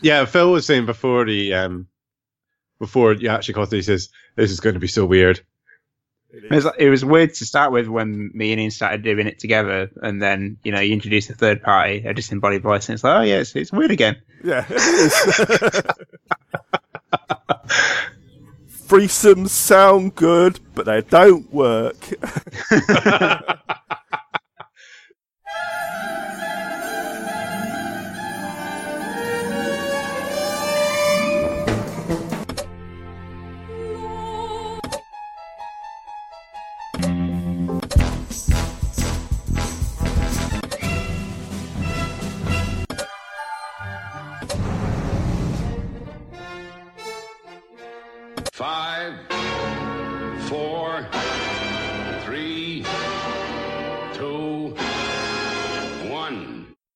Yeah, Phil was saying before the um before you actually caught it, he says this is going to be so weird. It was, it was weird to start with when me and Ian started doing it together, and then you know you introduce a third party, a disembodied voice, and it's like, oh yeah, it's, it's weird again. Yeah, it is. Threesomes sound good, but they don't work.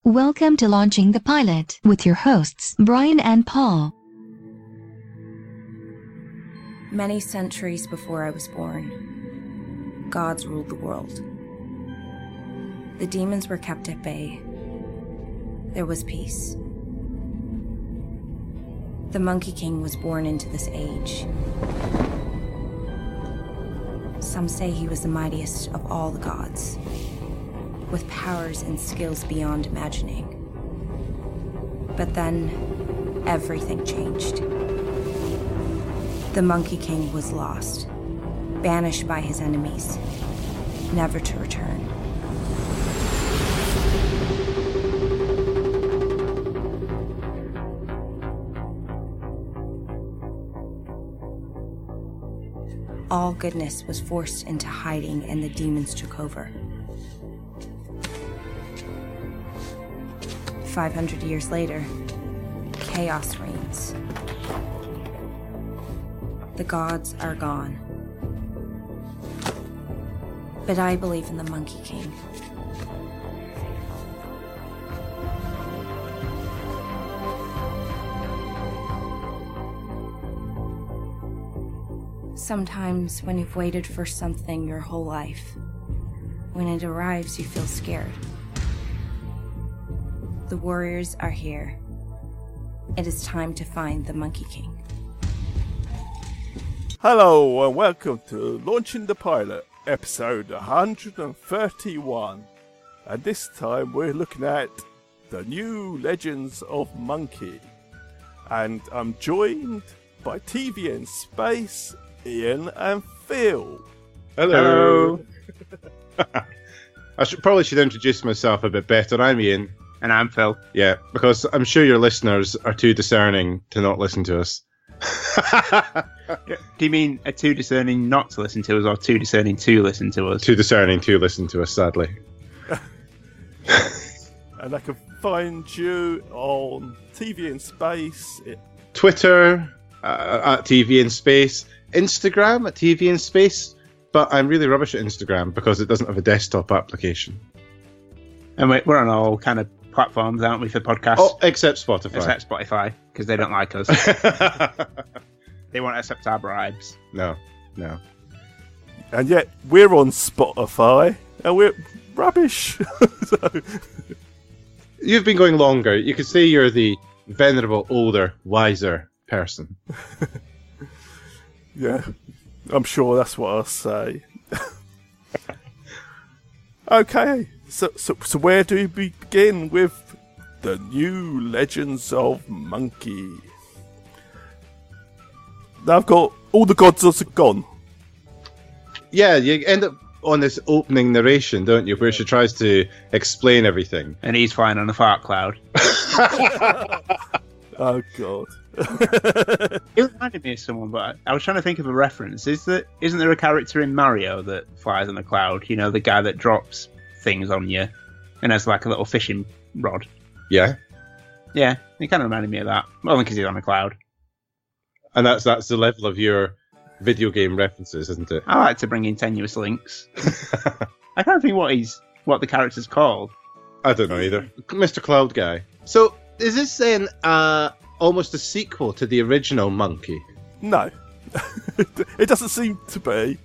Welcome to Launching the Pilot with your hosts, Brian and Paul. Many centuries before I was born, gods ruled the world. The demons were kept at bay. There was peace. The Monkey King was born into this age. Some say he was the mightiest of all the gods, with powers and skills beyond imagining. But then, everything changed. The Monkey King was lost, banished by his enemies, never to return. All goodness was forced into hiding and the demons took over. 500 years later, chaos reigns. The gods are gone. But I believe in the Monkey King. Sometimes, when you've waited for something your whole life, when it arrives, you feel scared. The warriors are here. It is time to find the Monkey King. Hello and welcome to Launching the Pilot, episode 131. And this time we're looking at the new Legends of Monkey. And I'm joined by TV in Space, Ian and Phil. Hello. I should probably should introduce myself a bit better. I'm Ian. And I'm Phil. Yeah, because I'm sure your listeners are too discerning to not listen to us. Do you mean a too discerning not to listen to us, or too discerning to listen to us? too discerning to listen to us, sadly. And I can find you on TV in Space. It- Twitter uh, at TV in Space, Instagram at TV in Space, but I'm really rubbish at Instagram because it doesn't have a desktop application. And we're, we're on all kind of platforms, aren't we, for podcasts? Oh, except Spotify. Except Spotify, because they don't like us. they won't accept our bribes. no, no. And yet we're on Spotify and we're rubbish. so, You've been going longer. You can see you're the venerable, older, wiser person. yeah, I'm sure that's what I'll say. okay, so, so so where do we begin with the new Legends of Monkey? Now I've got all the gods are gone. Yeah, you end up on this opening narration, don't you, where she tries to explain everything. And he's flying on a fart cloud. Oh god. It reminded me of someone, but I was trying to think of a reference. Is that isn't there a character in Mario that flies on a cloud? You know, the guy that drops things on you and has like a little fishing rod. Yeah, Yeah, it kind of reminded me of that. Only because he's on a cloud. and that's that's the level of your video game references, isn't it? I like to bring in tenuous links. I can't think what he's what the character's called. I don't know either. Mr. Cloud Guy. So, is this then uh, almost a sequel to the original Monkey? No. it doesn't seem to be.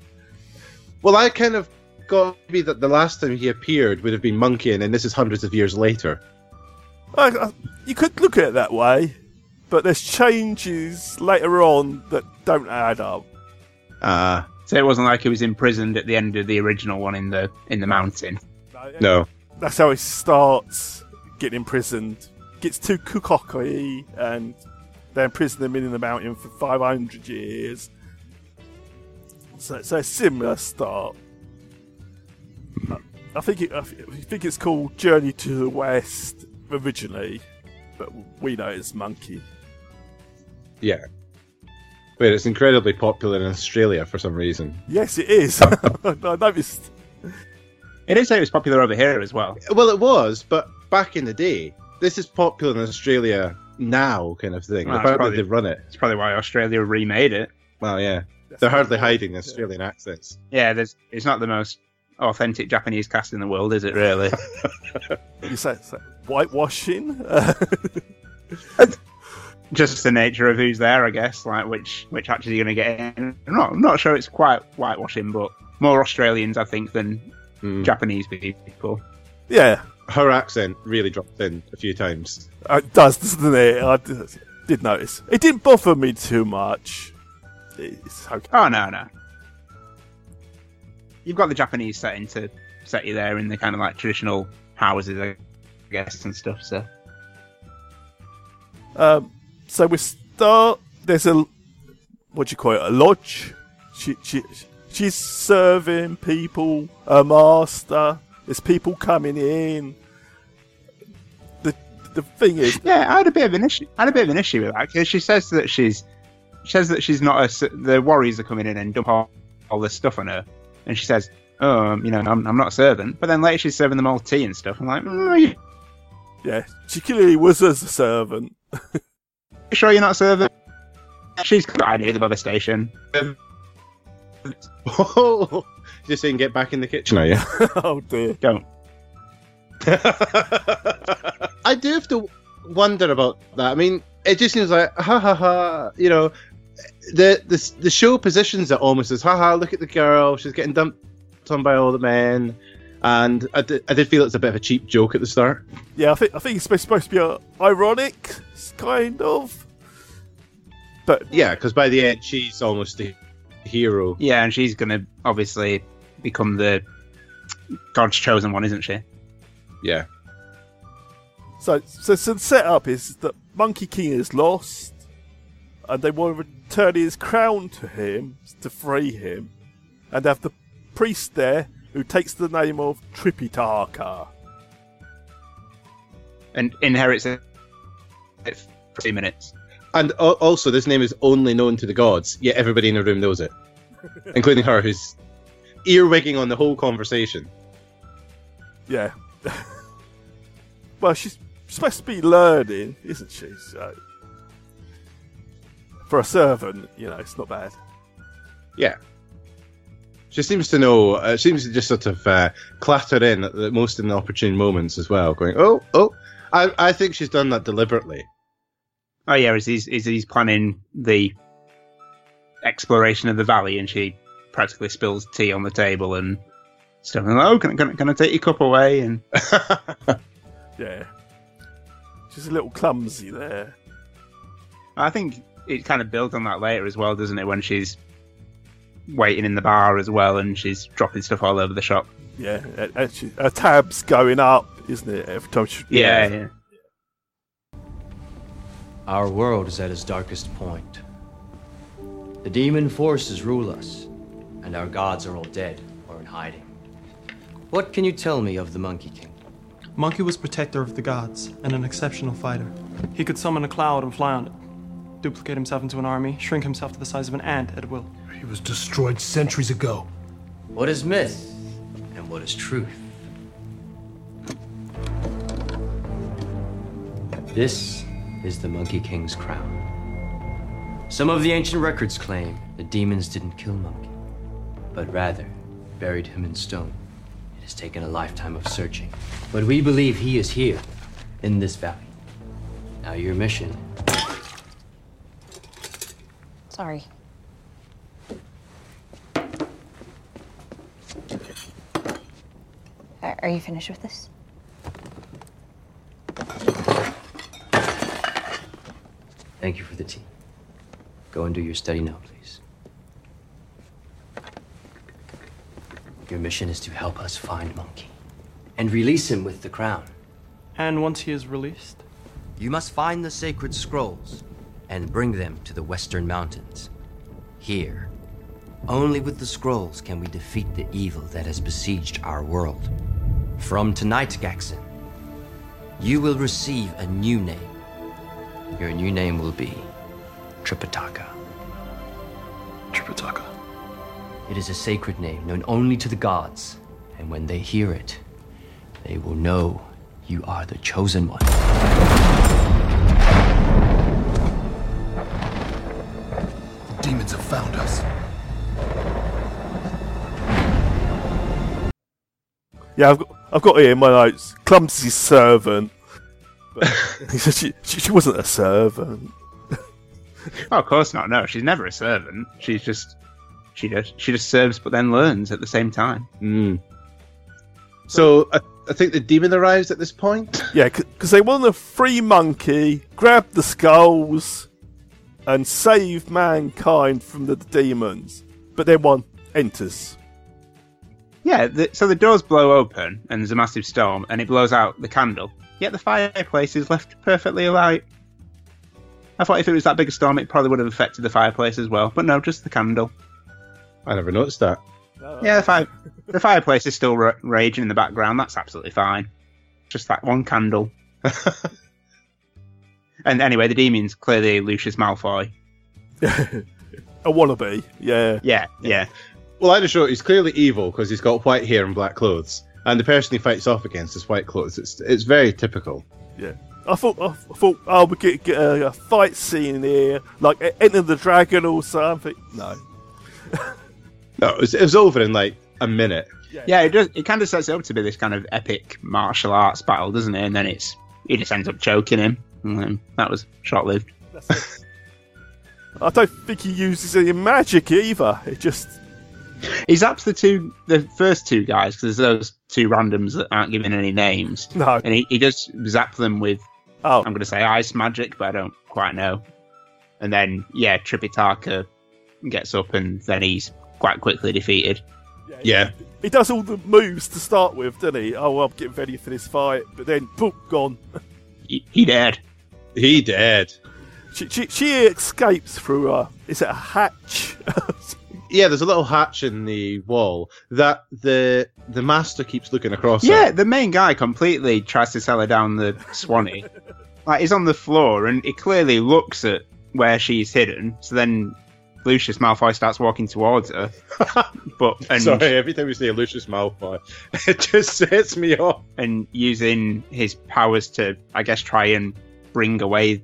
Well, I kind of got maybe that the last time he appeared would have been Monkey, and this is hundreds of years later. I, I, you could look at it that way. but there's changes later on that don't add up. Uh, So it wasn't like he was imprisoned at the end of the original one in the in the mountain. no. That's how he starts getting imprisoned. Gets too cocky and they imprison him in the mountain for 500 years. So, so a similar start. I think it, I think it's called Journey to the West originally, but we know it's Monkey. Yeah. Wait, it's incredibly popular in Australia for some reason. Yes, it is. I noticed. It did say it was popular over here as well. Well, it was, but back in the day, this is popular in Australia now, kind of thing. Well, Apparently, probably- they run it. That's probably why Australia remade it. Well, yeah, they're hardly hiding the Australian accents. Yeah, there's it's not the most authentic Japanese cast in the world, is it really? You say, say whitewashing? Just the nature of who's there, I guess. Like which which actors are you going to get in? I'm not, I'm not sure it's quite whitewashing, but more Australians, I think, than Hmm. Japanese people. yeah, Her accent really dropped in a few times. it does, doesn't it? I did, did notice. It didn't bother me too much. It's okay. Oh no, no. You've got the Japanese setting to set you there in the kind of like traditional houses, I guess, and stuff. So Um, so we start. There's a what do you call it? A lodge. She, she, she's serving people. A master. There's people coming in. The the thing is, yeah, I had a bit of an issue. I had a bit of an issue with that because she says that she's she says that she's not a. the warriors are coming in and dump all, all this stuff on her, and she says, "Oh, um, you know, I'm, I'm not a servant." But then later she's serving them all tea and stuff. I'm like, mm, are you yeah, she clearly was as a servant. sure you're not a servant? She's got idea above a station. Oh, just saying, get back in the kitchen, are you? oh dear. Don't. I do have to wonder about that. I mean, it just seems like ha ha ha. You know, the the the show positions it almost as ha ha. Look at the girl; she's getting dumped on by all the men. And I did, I did feel it's a bit of a cheap joke at the start. Yeah, I think I think it's supposed supposed to be uh, ironic, kind of. But Yeah, because by the end she's almost the hero. Yeah, and she's gonna obviously become the God's chosen one, isn't she? Yeah, So, so, so the setup is that Monkey King is lost, and they want to return his crown to him to free him, and have the priest there who takes the name of Tripitaka. And inherits it for three minutes. and also this name is only known to the gods. Yet everybody in the room knows it, including her, who's earwigging on the whole conversation. Yeah. well, she's supposed to be learning, isn't she? So, for a servant, you know, it's not bad. Yeah. She seems to know. Uh, seems to just sort of uh, clatter in at the most inopportune moments as well, going, "Oh, oh." I, I think she's done that deliberately. Oh yeah, is he's is he's planning the exploration of the valley, and she practically spills tea on the table and stuff. And like, oh, can, I- can, I- can I take your cup away? And Yeah. She's a little clumsy there. I think it kind of builds on that later as well, doesn't it? When she's waiting in the bar as well, and she's dropping stuff all over the shop. Yeah, and- and she, her tab's going up, isn't it? Every time she. Yeah, yeah. Our world is at its darkest point. The demon forces rule us, and our gods are all dead or in hiding. What can you tell me of the Monkey King? Monkey was protector of the gods and an exceptional fighter. He could summon a cloud and fly on it, duplicate himself into an army, shrink himself to the size of an ant at will. He was destroyed centuries ago. What is myth and what is truth? This is the Monkey King's crown. Some of the ancient records claim the demons didn't kill Monkey, but rather buried him in stone. It has taken a lifetime of searching, but we believe he is here, in this valley. Now, your mission Sorry. Are are you finished with this? Thank you for the tea. Go and do your study now, please. Your mission is to help us find Monkey and release him with the crown. And once he is released, You must find the sacred scrolls and bring them to the Western Mountains. Here, only with the scrolls can we defeat the evil that has besieged our world. From tonight, Gaxon, you will receive a new name. Your new name will be Tripitaka. Tripitaka. It is a sacred name known only to the gods, and when they hear it, they will know you are the chosen one. Found us. Yeah, I've got, I've got here in my notes clumsy servant. But he said she, she, she wasn't a servant. Oh, of course not. No, she's never a servant. She's just she just she just serves, but then learns at the same time. Mm. So I, I think the demon arrives at this point. Yeah, because they want to free Monkey, grab the skulls, and save mankind from the demons. But then one enters. Yeah, the, so the doors blow open and there's a massive storm, and it blows out the candle. Yet the fireplace is left perfectly alight. I thought if it was that big a storm, it probably would have affected the fireplace as well, but no, just the candle. I never noticed that. Yeah, the fire the fireplace is still ra- raging in the background. That's absolutely fine. Just that one candle. and anyway, the demon's clearly Lucius Malfoy. A wannabe, yeah. Yeah, yeah. Well, I just wrote he's clearly evil because he's got white hair and black clothes, and the person he fights off against is white clothes. It's it's very typical. Yeah. I thought, I thought, oh, we get, get a, a fight scene here, like Enter the Dragon or something. No. No, it was, it was over in like a minute. Yeah, it does. It kind of sets it up to be this kind of epic martial arts battle, doesn't it? And then it's he just ends up choking him. And then that was short lived. I don't think he uses any magic either. It just, He zaps the two, the first two guys because there's those two randoms that aren't given any names. no. And he, he does zap them with, Oh, I'm going to say ice magic, but I don't quite know. And then, yeah, Tripitaka gets up and then he's quite quickly defeated. Yeah, he does all the moves to start with, doesn't he? Oh, I'm getting ready for this fight, but then, boom, gone. He, he dead. He did. She, she, she escapes through a, is it a hatch? Yeah, there's a little hatch in the wall that the the master keeps looking across. Yeah, at. the main guy completely tries to sell her down the Swanee. like he's on the floor and he clearly looks at where she's hidden. So then Lucius Malfoy starts walking towards her. but and Sorry, every time we say Lucius Malfoy, it just sets me off. and using his powers to, I guess, try and bring away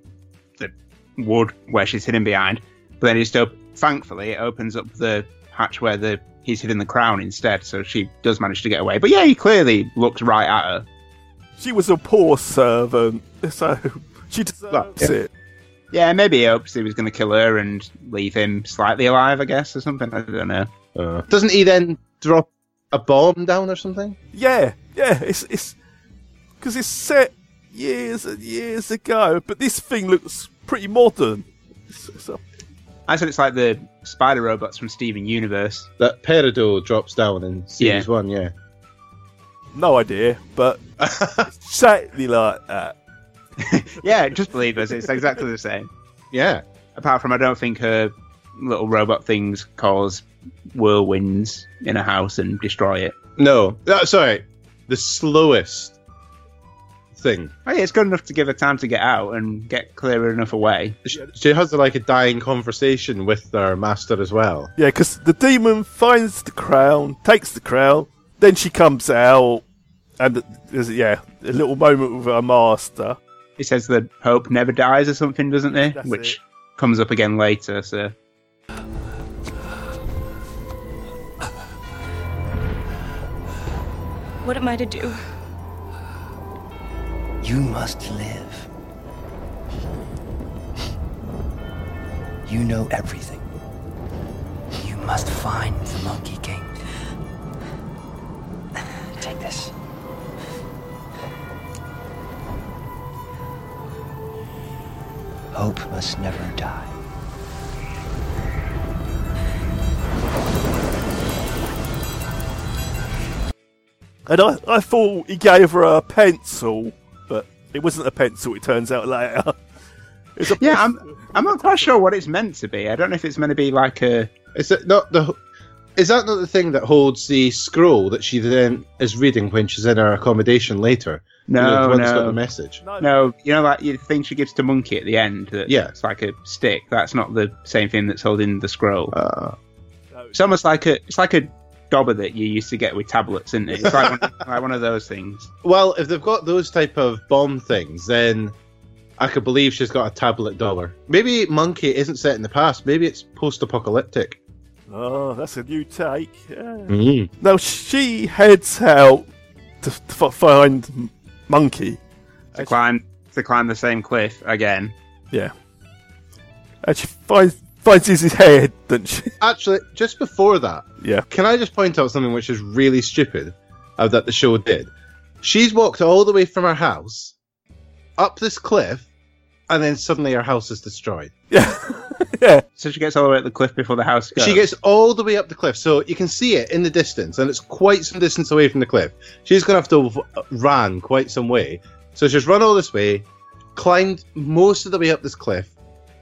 the wood where she's hidden behind. But then he still, thankfully, it opens up the hatch where the he's hidden the crown instead. So she does manage to get away. But yeah, he clearly looks right at her. she was a poor servant, so she deserves Well, yeah. it. Yeah, maybe he hopes he was going to kill her and leave him slightly alive, I guess, or something. I don't know. Uh, doesn't he then drop a bomb down or something? Yeah, yeah, it's it's because it's set years and years ago, but this thing looks pretty modern. It's, it's a- I said it's like the spider robots from Steven Universe. That Peridot drops down in series Yeah. one. Yeah. no idea, but exactly like that. Yeah, just believe us, it's exactly the same. yeah. Apart from, I don't think her little robot things cause whirlwinds in a house and destroy it. No, uh, sorry. The slowest thing. Oh, yeah, it's good enough to give her time to get out and get clear enough away. She, she has like a dying conversation with her master as well. Yeah, because the demon finds the crown, takes the crown, then she comes out, and there's yeah a little moment with her master. He says that hope never dies or something, doesn't he? That's Which it. comes up again later, so. What am I to do? You must live. You know everything. You must find the Monkey King. Take this. Hope must never die. And I, I thought he gave her a pencil, it wasn't a pencil, it turns out later. It's a Yeah, I'm I'm not quite sure what it's meant to be. I don't know if it's meant to be like a Is it not the? Is that not the thing that holds the scroll that she then is reading when she's in her accommodation later? You know, no the one that's got no the message. no. You know, like the thing she gives to Monkey at the end. That Yeah. it's like a stick. That's not the same thing that's holding the scroll. Uh, It's almost like a it's like a dobber that you used to get with tablets, isn't it? It's like one, like one of those things. well, if they've got those type of bomb things, then I could believe she's got a tablet dollar. Maybe Monkey isn't set in the past. Maybe it's post-apocalyptic. Oh, that's a new take. Yeah. Mm. Now she heads out to, to find Monkey. To climb to climb the same cliff again. Yeah. And she finds finds his head, doesn't she? Actually, just before that, Yeah. can I just point out something which is really stupid uh, that the show did? She's walked all the way from her house up this cliff, and then suddenly her house is destroyed. Yeah. yeah. So she gets all the way up the cliff before the house goes. She gets all the way up the cliff, so you can see it in the distance, and it's quite some distance away from the cliff. She's going to have to run quite some way. So she's run all this way, climbed most of the way up this cliff,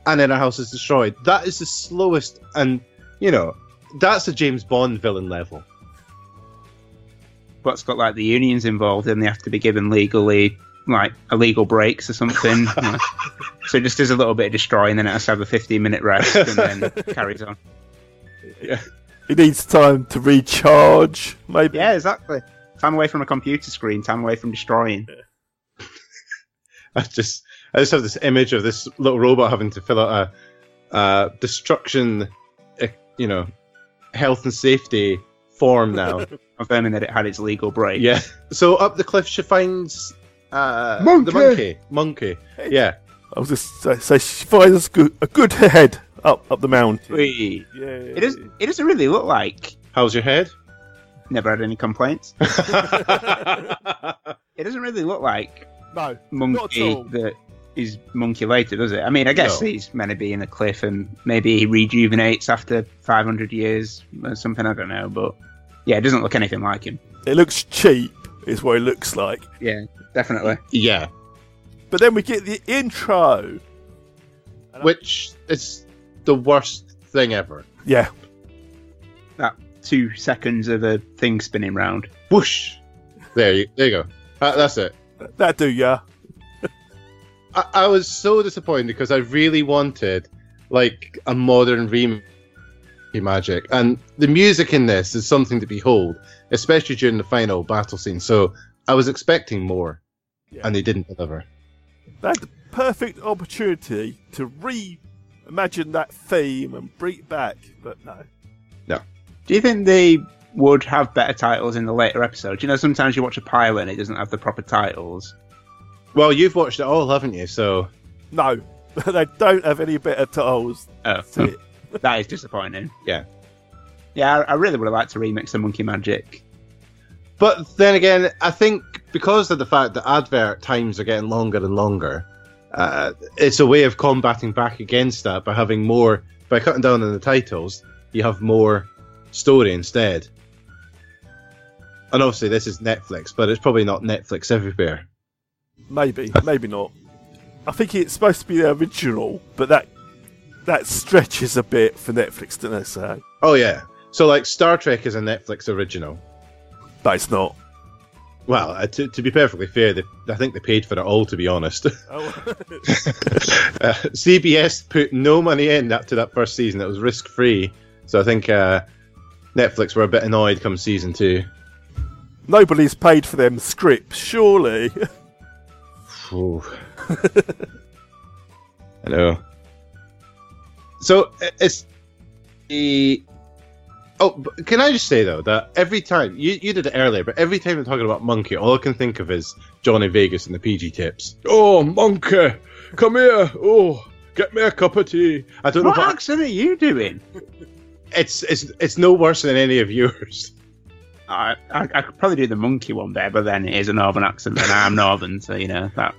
and then her house is destroyed. That is the slowest, and you know, that's a James Bond villain level. What's got like the unions involved, and they have to be given legally like illegal breaks or something. you. So it just does a little bit of destroying, then it has to have a 15 minute rest, and then carries on. He needs time to recharge, maybe. Yeah, exactly. Time away from a computer screen, time away from destroying. I just, I just have this image of this little robot having to fill out a, uh, destruction, uh, you know, health and safety form now. Confirming that it had its legal break. Yeah. So up the cliff, she finds uh, Monkey! the monkey. Monkey. Yeah. I was just say, say she finds good, a good head up up the mountain. Whee. Yeah. It, does, it doesn't really look like. How's your head? Never had any complaints. It doesn't really look like No, not monkey at all. that is monkey later, does it? I mean, I guess No. he's meant to be in a cliff and maybe he rejuvenates after 500 years or something, I don't know. But yeah, it doesn't look anything like him. It looks cheap, is what it looks like. Yeah, definitely. yeah. But then we get the intro. Which is the worst thing ever. Yeah. That two seconds of a thing spinning round. Whoosh. There you, there you go. Uh, that's it. That do ya. I, I was so disappointed because I really wanted like a modern remake magic, and the music in this is something to behold, especially during the final battle scene. So I was expecting more, and they didn't deliver. They had the perfect opportunity to reimagine that theme and bring it back, but no. No. Do you think they would have better titles in the later episodes? You know, sometimes you watch a pilot and it doesn't have the proper titles. Well, you've watched it all, haven't you? So No. they don't have any better titles. Oh, to it. that is disappointing. yeah. Yeah, I, I really would have liked to remix the Monkey Magic. But then again, I think because of the fact that advert times are getting longer and longer, uh, it's a way of combating back against that by having more, by cutting down on the titles, you have more story instead. And obviously, this is Netflix, but it's probably not Netflix everywhere. Maybe, maybe not. I think it's supposed to be the original, but that that stretches a bit for Netflix, don't they say? Oh, yeah. So, like, Star Trek is a Netflix original. But it's not. Well, uh, to, to be perfectly fair, they, I think they paid for it all, to be honest. Oh. uh, CBS put no money in up to that first season. It was risk free. So I think uh, Netflix were a bit annoyed come season two. Nobody's paid for them scripts, surely. I know. So it's the. Oh, can I just say though that every time you, you did it earlier, but every time we're talking about Monkey, all I can think of is Johnny Vegas and the PG tips. Oh, Monkey, come here. Oh, get me a cup of tea. I don't What know what accent are you doing? it's it's it's no worse than any of yours. I, I, I could probably do the monkey one there, but then it is a northern accent, and I'm northern, so you know that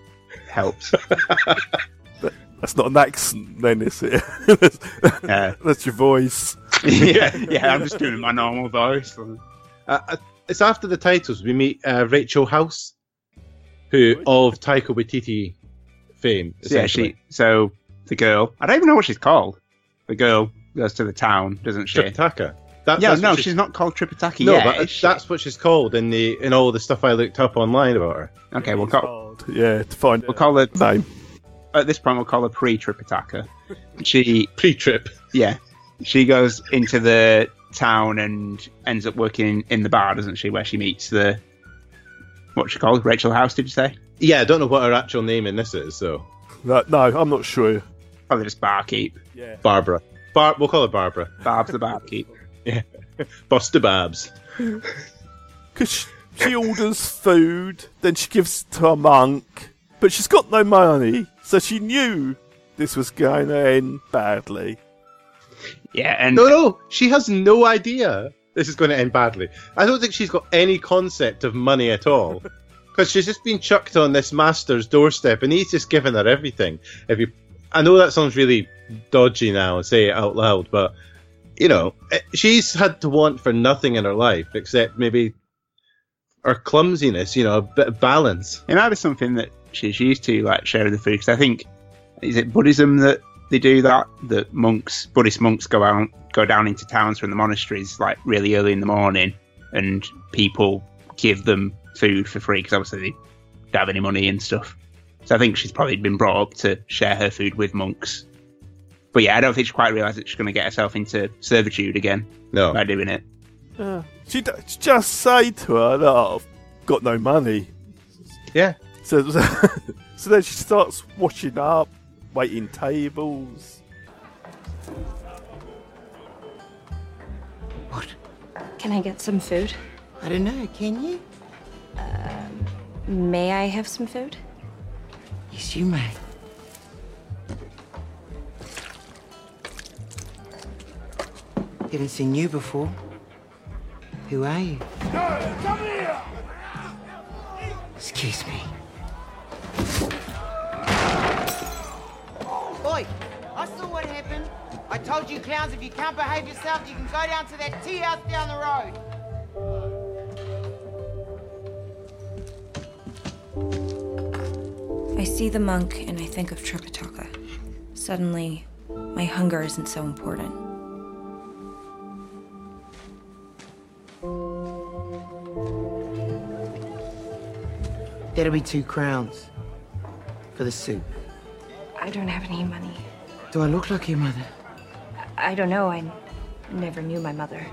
helps. That's not an accent, then, is it? that's, Yeah. that's your voice. yeah, yeah. I'm just doing my normal voice. Uh, uh, it's after the titles we meet uh, Rachel House, who of Taika Waititi fame. Yeah, essentially. she. So the girl. I don't even know what she's called. The girl goes to the town, doesn't she? Tripitaka. That, yeah, no, what she's not called Tripitaka No, yet. but is she? that's what she's called in the in all the stuff I looked up online about her. okay. We'll call. Yeah, to find We'll call her. name. At this point, we'll call her pre-Tripitaka. She Pre-trip. Yeah. She goes into the town and ends up working in the bar, doesn't she? Where she meets the what's she called? Rachel House, did you say? Yeah, I don't know what her actual name in this is. So No, no, I'm not sure. Probably just barkeep. Yeah. Barbara. Bar. We'll call her Barbara. Barb's the barkeep. Buster Babs. Because she, she orders food, then she gives it to a monk, but she's got no money, so she knew this was going to end badly. Yeah, and No, no, she has no idea this is going to end badly. I don't think she's got any concept of money at all. Because she's just been chucked on this master's doorstep, and he's just given her everything. If you, I know that sounds really dodgy now, and say it out loud, but you know, eh, she's had to want for nothing in her life except maybe her clumsiness. You know, a bit of balance. it might be something that she's used to, like sharing the food. Because I think is it Buddhism that they do that? That monks, Buddhist monks, go out, go down into towns from the monasteries like really early in the morning, and people give them food for free because obviously they don't have any money and stuff. So I think she's probably been brought up to share her food with monks. But yeah, I don't think she quite realised that she's going to get herself into servitude again No, by doing it. Uh, she, d- she just say to her that I've got no money. yeah, So, so then she starts washing up, waiting tables. What? Can I get some food? I don't know, can you? May I have some food? Yes, you may. Haven't seen you before. Who are you? come here! Excuse me. Oi! I saw what happened. I told you clowns, if you can't behave yourself, you can go down to that tea house down the road. I see the monk and I think of Tripitaka. Suddenly, my hunger isn't so important. That'll be two crowns. For the soup. I don't have any money. Do I look like your mother? I don't know. I never knew my mother.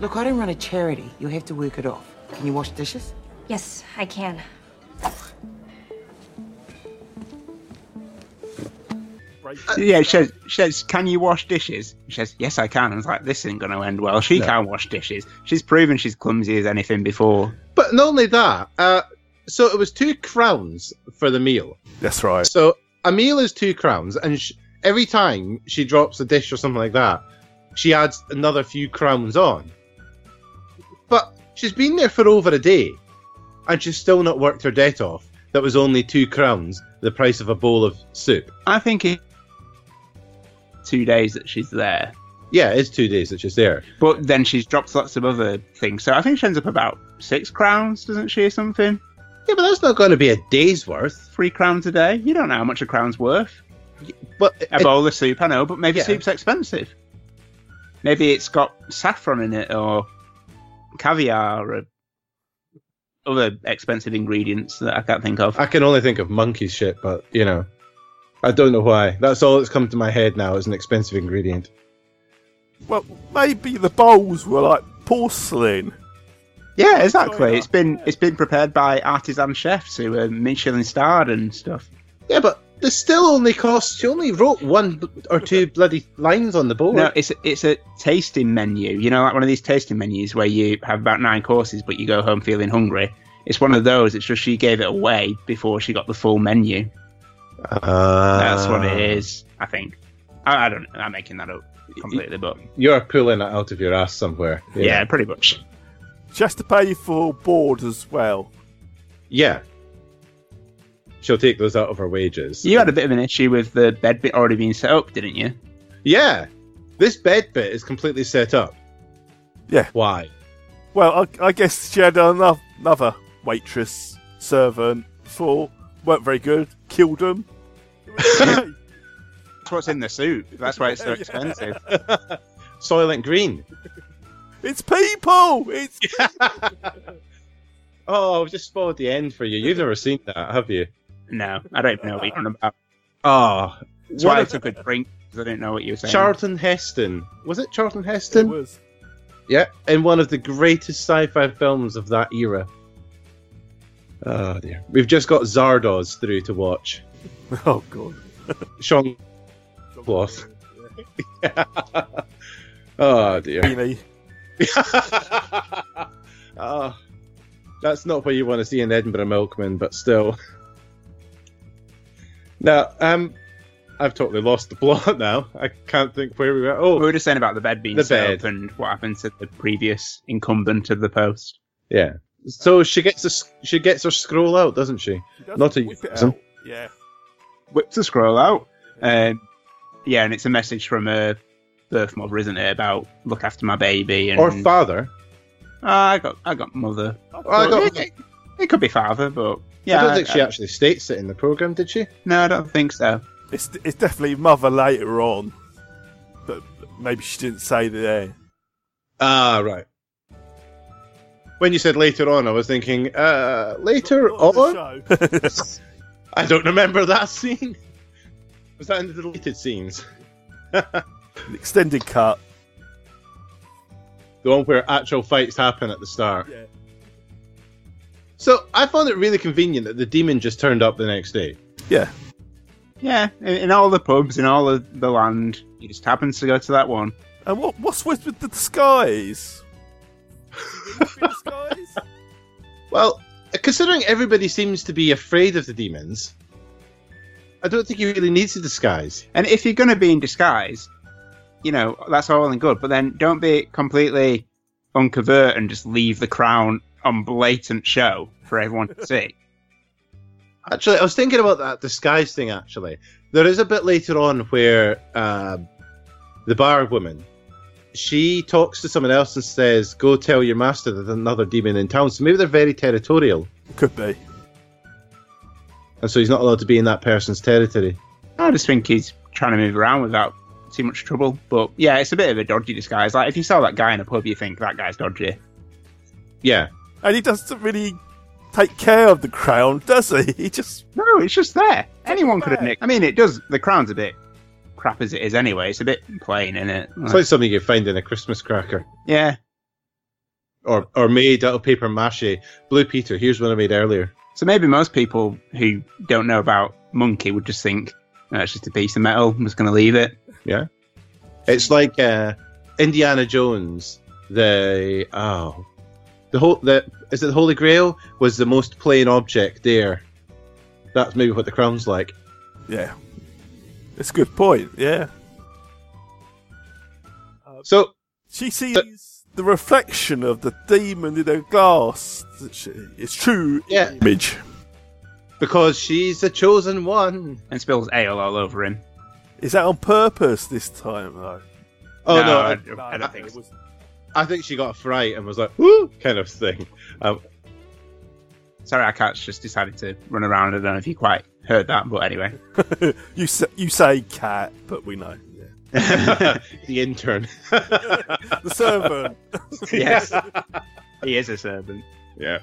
Look, I don't run a charity. You'll have to work it off. Can you wash dishes? Yes, I can. Yeah, she says, she says, "Can you wash dishes?" She says, "Yes, I can." I was like, "This isn't going to end well." She No. can wash dishes. She's proven she's clumsy as anything before. but not only that. Uh, so it was two crowns for the meal. That's right. So a meal is two crowns, and sh- every time she drops a dish or something like that, she adds another few crowns on. But she's been there for over a day, and she's still not worked her debt off. That was only two crowns, the price of a bowl of soup. I think it two days that she's there, Yeah, it's two days that she's there. but then she's dropped lots of other things. So I think she ends up about six crowns, doesn't she, or something? Yeah, but that's not going to be a day's worth. Three crowns a day. You don't know how much a crown's worth. But A it- bowl of soup, I know, but maybe Yeah. soup's expensive. Maybe it's got saffron in it or caviar or other expensive ingredients that I can't think of. I can only think of monkey shit, but you know, I don't know why. That's all that's come to my head now as an expensive ingredient. Well, maybe the bowls were like porcelain. Yeah, exactly. It's been it's been prepared by artisan chefs who are Michelin starred and stuff. Yeah, but this still only cost. She only wrote one or two bloody lines on the board. No, it's a, it's a tasting menu. You know, like one of these tasting menus where you have about nine courses, but you go home feeling hungry. It's one of those. It's just she gave it away before she got the full menu. Uh, That's what it is. I think. I, I don't. I'm making that up completely, but You're pulling it out of your ass somewhere. yeah, pretty much. She has to pay for board as well. Yeah. she'll take those out of her wages. You had a bit of an issue with the bed bit already being set up, didn't you? Yeah, this bed bit is completely set up. Yeah. Why? Well, I, I guess she had another, another waitress, servant, before, weren't very good, killed them. That's what's in the soup. That's why it's so expensive. Soylent Green. It's people! It's Oh, I've just spoiled the end for you. You've never seen that, have you? No, I don't even know what you're on about. Oh, That's why I took a drink because I didn't know what you were saying. Charlton Heston. Was it Charlton it Heston? was. Yeah, in one of the greatest sci-fi films of that era. Oh dear. We've just got Zardoz through to watch. Oh, God. Sean Cloth. Ah, oh dear. Beanie. oh, that's not what you want to see in Edinburgh Milkman, but still. Now, um, I've totally lost the plot now. I can't think where we were. Oh, we were just saying about the bed being The set bed. up and what happened to the previous incumbent of the post. yeah. So she gets a, s- she gets her scroll out, doesn't she? She does Not a whip euphemism. Yeah. Whips the scroll out. Um, yeah, and it's a message from her birth mother, isn't it? About look after my baby and Or father. Ah, I got I got mother. Oh, I got- it, it could be father, but yeah, I don't think she I- actually states it in the program, did she? No, I don't think so. It's, it's definitely mother later on. But maybe she didn't say there. Ah, right. When you said later on, I was thinking, uh, later on? the show. I don't remember that scene. Was that in the deleted scenes? An extended cut. The one where actual fights happen at the start. Yeah. So I found it really convenient that the demon just turned up the next day. Yeah. Yeah, in, in all the pubs in all of the land, he just happens to go to that one. And what what's with, with the disguise? disguise? Well, considering everybody seems to be afraid of the demons, I don't think he really needs a disguise. And if you're going to be in disguise, you know, that's all and good, but then don't be completely uncovert and just leave the crown on blatant show for everyone to see. Actually, I was thinking about that disguise thing. Actually, there is a bit later on where uh, the bar woman she talks to someone else and says, "Go tell your master there's another demon in town." So maybe they're very territorial, Could be. and so he's not allowed to be in that person's territory. I just think he's trying to move around without too much trouble. But yeah, it's a bit of a dodgy disguise. Like if you saw that guy in a pub, you think that guy's dodgy. Yeah, And he doesn't really take care of the crown, does he? He just No, it's just there. Anyone could have nicked. I mean, it does. The crown's a bit crap as it is anyway. It's a bit plain, isn't it? it's like something you find in a Christmas cracker, yeah. or or made out of paper mache. Blue Peter, here's one I made earlier. So maybe most people who don't know about Monkey would just think oh, it's just a piece of metal. I'm just going to leave it. Yeah, it's like uh, Indiana Jones. The oh, the whole the is it the Holy Grail was the most plain object there. That's maybe what the crown's like. Yeah. It's a good point, yeah. So She sees the reflection of the demon in a glass. It's true Yeah. image. because she's the chosen one. And spills ale all over him. Is that on purpose this time though? Oh no, No, I, I, I don't think so. I think she got a fright and was like, "Woo!" kind of thing. Um, Sorry, our cat's just decided to run around. I don't know if you quite heard that, but anyway. You say, you say cat, but we know. Yeah. the intern. The servant. yes. he is a servant. Yeah.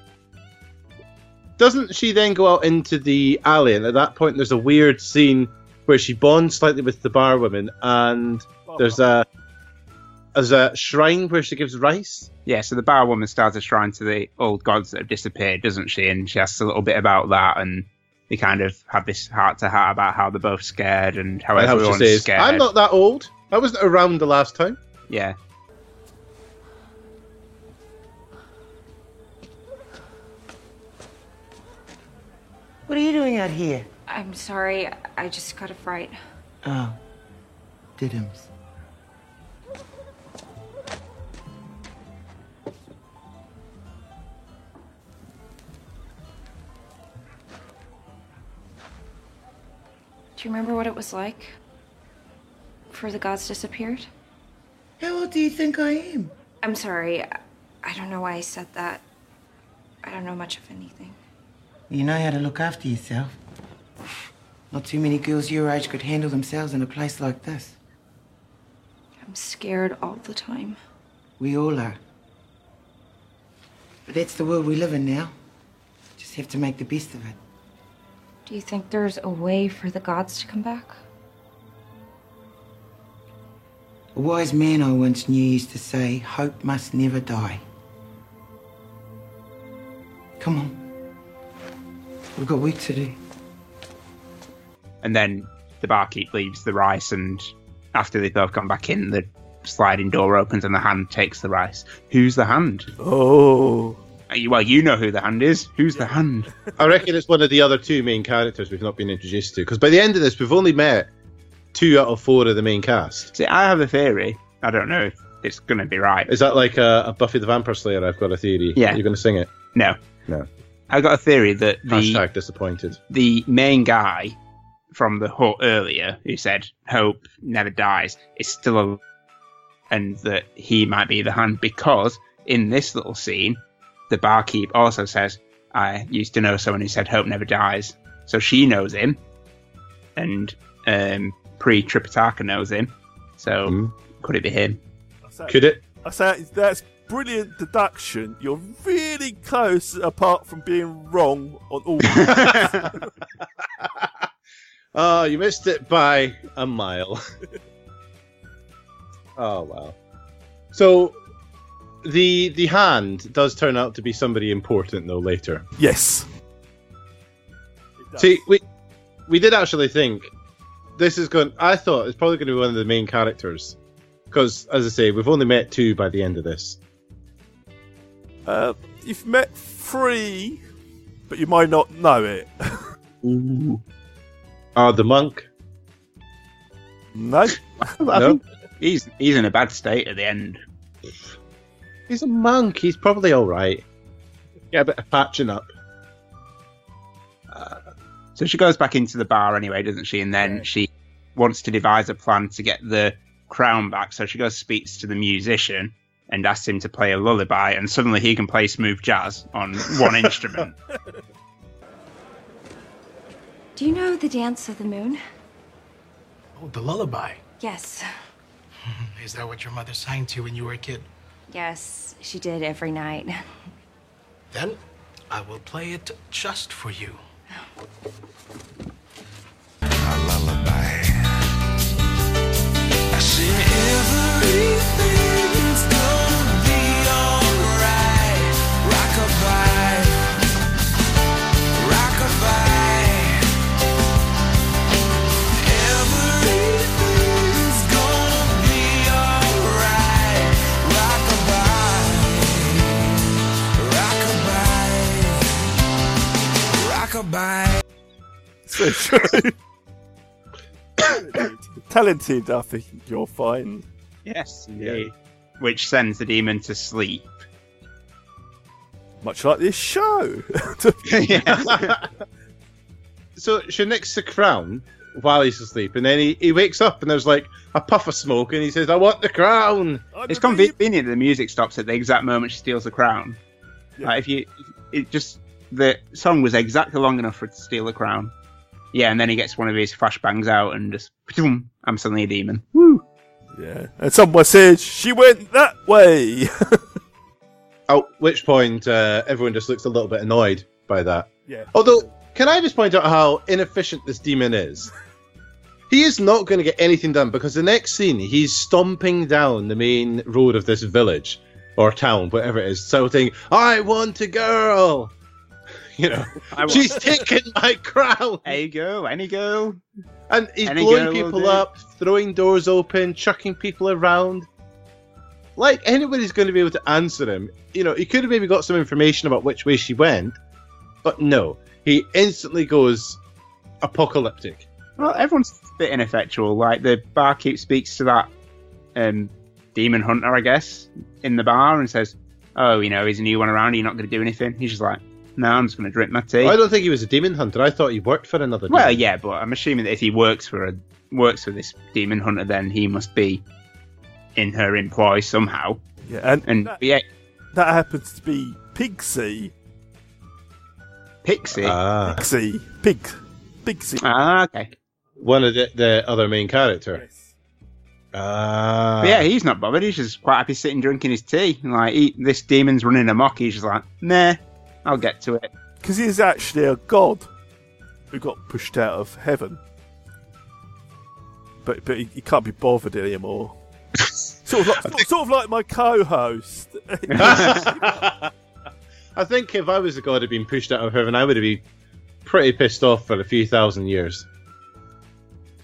Doesn't she then go out into the alley? And at that point, there's a weird scene where she bonds slightly with the bar woman, and there's a there's a shrine where she gives rice. Yeah, so the bar woman starts a shrine to the old gods that have disappeared, doesn't she? And she asks a little bit about that, and they kind of have this heart to heart about how they're both scared and how And how she everyone's says, scared. "I'm not that old. I wasn't around the last time." Yeah. What are you doing out here? I'm sorry, I just got a fright. Oh, Diddums. Do you remember what it was like? Before the gods disappeared? How old do you think I am? I'm sorry. I- I don't know why I said that. I don't know much of anything. You know how to look after yourself. Not too many girls your age could handle themselves in a place like this. I'm scared all the time. We all are. But that's the world we live in now. Just have to make the best of it. Do you think there's a way for the gods to come back? A wise man I once knew used to say, hope must never die. Come on. We've got work to do. And then the barkeep leaves the rice, and after they've both gone back in, the sliding door opens and the hand takes the rice. Who's the hand? Oh. Uh, Well, you know who the hand is. Who's the hand? I reckon it's one of the other two main characters we've not been introduced to. Because by the end of this, we've only met two out of four of the main cast. See, I have a theory. I don't know if it's going to be right. Is that like a, a Buffy the Vampire Slayer? I've got a theory. Yeah. You're going to sing it? No. No. I got a theory that the Hashtag disappointed. the main guy from the hut earlier who said hope never dies. Is still alive and that he might be the hand because in this little scene the barkeep also says i used to know someone who said hope never dies. So she knows him and um, pre tripitaka knows him. So could it be him? Could it? I say that's brilliant deduction. You're really close, apart from being wrong on all. Oh, you missed it by a mile. oh wow. So the the hand does turn out to be somebody important though later. yes. See, we we did actually think this is going. I thought it's probably going to be one of the main characters because, as I say, we've only met two by the end of this. Uh, you've met three, but you might not know it. Ooh. Ah, the monk. No. I No? think he's he's in a bad state at the end He's a monk. He's probably all right. Get a bit of patching up. So she goes back into the bar anyway, doesn't she? And then she wants to devise a plan to get the crown back. So she goes speaks to the musician and asks him to play a lullaby, and suddenly he can play smooth jazz on one instrument. Do you know the dance of the moon? Oh, the lullaby. Yes. Is that what your mother sang to you when you were a kid? Yes, she did every night. Then I will play it just for you. I said everything's So true. Talented, I think you're fine. yes, indeed. Which sends the demon to sleep. Much like this show. so she nicks the crown while he's asleep, and then he, he wakes up and there's like a puff of smoke, and he says, "I want the crown." It's convenient that the music stops at the exact moment she steals the crown. Like if you, it just the song was exactly long enough for it to steal the crown. Yeah, and then he gets one of his flashbangs out and just, "Ptoom," I'm suddenly a demon. Woo! Yeah. And someone says she went that way. At which point, uh, everyone just looks a little bit annoyed by that. Yeah. Although, can I just point out how inefficient this demon is? He is not going to get anything done because the next scene, he's stomping down the main road of this village or town, whatever it is, shouting, "I want a girl." You know, she's taken my crown. Hey girl, any girl. And he's Any blowing people up, throwing doors open, chucking people around. Like anybody's going to be able to answer him. You know, he could have maybe got some information about which way she went, but no, he instantly goes apocalyptic. Well, everyone's a bit ineffectual. Like the barkeep speaks to that um, demon hunter, I guess, in the bar and says, "Oh, you know, he's a new one around? You're not going to do anything?" He's just like, No, I'm just going to drink my tea. I don't think he was a demon hunter. I thought he worked for another. Well, demon. yeah, but I'm assuming that if he works for a works for this demon hunter, then he must be in her employ somehow. Yeah, and, And that, yeah, that happens to be Pigsy. Pixie. Ah, Pixie. Pig. Pigsy. ah, okay. one of the, the other main character. Yes. Ah, But yeah, he's not bothered. He's just quite happy sitting drinking his tea. Like he, this demon's running amok. He's just like, nah, I'll get to it. Because he is actually a god who got pushed out of heaven. But but he, he can't be bothered anymore. sort of like sort of like my co-host. I think if I was a god who'd been pushed out of heaven, I would have been pretty pissed off for a few thousand years.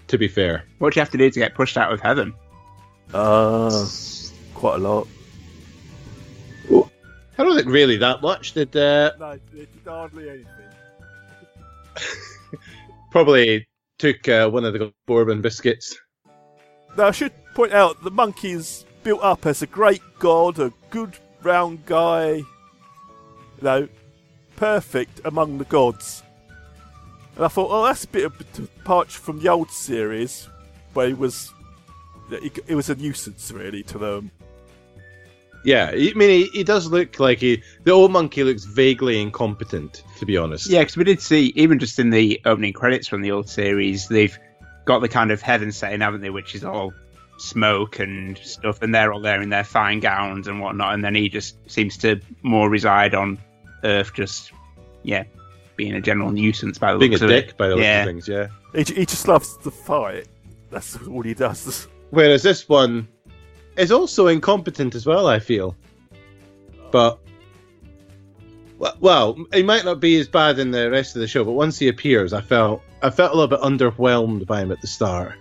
To be fair, What do you have to do to get pushed out of heaven? Ah, quite a lot. I don't think really that much. Did uh, No, it's hardly anything. probably took uh, one of the bourbon biscuits. Now I should point out the monkey is built up as a great god, a good round guy. You know, perfect among the gods. And I thought, oh, that's a bit of a departure from the old series, where he was, it, it was a nuisance really to them. Yeah, I mean, he, he does look like he. The old monkey looks vaguely incompetent, to be honest. Yeah, because we did see even just in the opening credits from the old series, they've got the kind of heaven setting, haven't they? Which is all smoke and stuff, and they're all there in their fine gowns and whatnot, and then he just seems to more reside on Earth, just yeah, being a general nuisance by the being a looks of dick it. by the looks yeah. of things. Yeah. He, he just loves to fight. That's all he does. Whereas this one is also incompetent as well. I feel, but well, well, he might not be as bad in the rest of the show. But once he appears, I felt I felt a little bit underwhelmed by him at the start.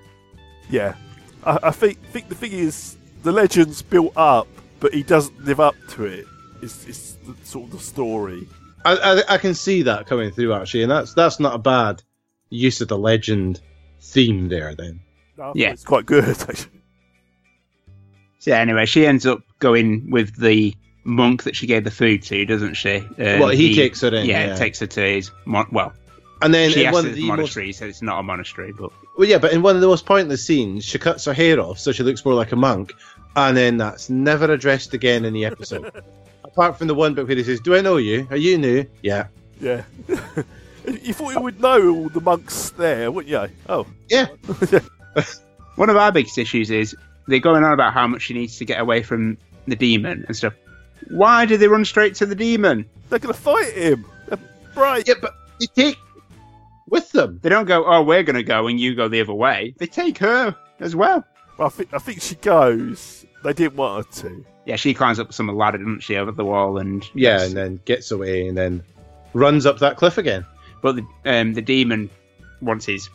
Yeah, I, I think think the thing is the legend's built up, but he doesn't live up to it. It's, it's the, sort of the story. I, I I can see that coming through actually, and that's that's not a bad use of the legend theme there. Then I thought Yeah. it's quite good. actually. So yeah, anyway, she ends up going with the monk that she gave the food to, doesn't she? Uh, Well, he takes her in, Yeah, yeah. takes her to his mon- well. and then she in has one to of the the most monastery, so it's not a monastery, but Well, yeah, but in one of the most pointless scenes, she cuts her hair off so she looks more like a monk, and then that's never addressed again in the episode. Apart from the one bit where he says, "Do I know you? Are you new?" Yeah, Yeah. you thought you would know all the monks there, wouldn't you? Oh, yeah. One of our biggest issues is they're going on about how much she needs to get away from the demon and stuff. Why do they run straight to the demon? they're gonna fight him. They're Right. Yeah, but they take with them. They don't go, oh, we're going to go and you go the other way. They take her as well. Well, I think I think she goes. They didn't want her to. Yeah, she climbs up some ladder, doesn't she, over the wall and Yeah, and then gets away, and then runs up that cliff again. But the, um, the demon, once he's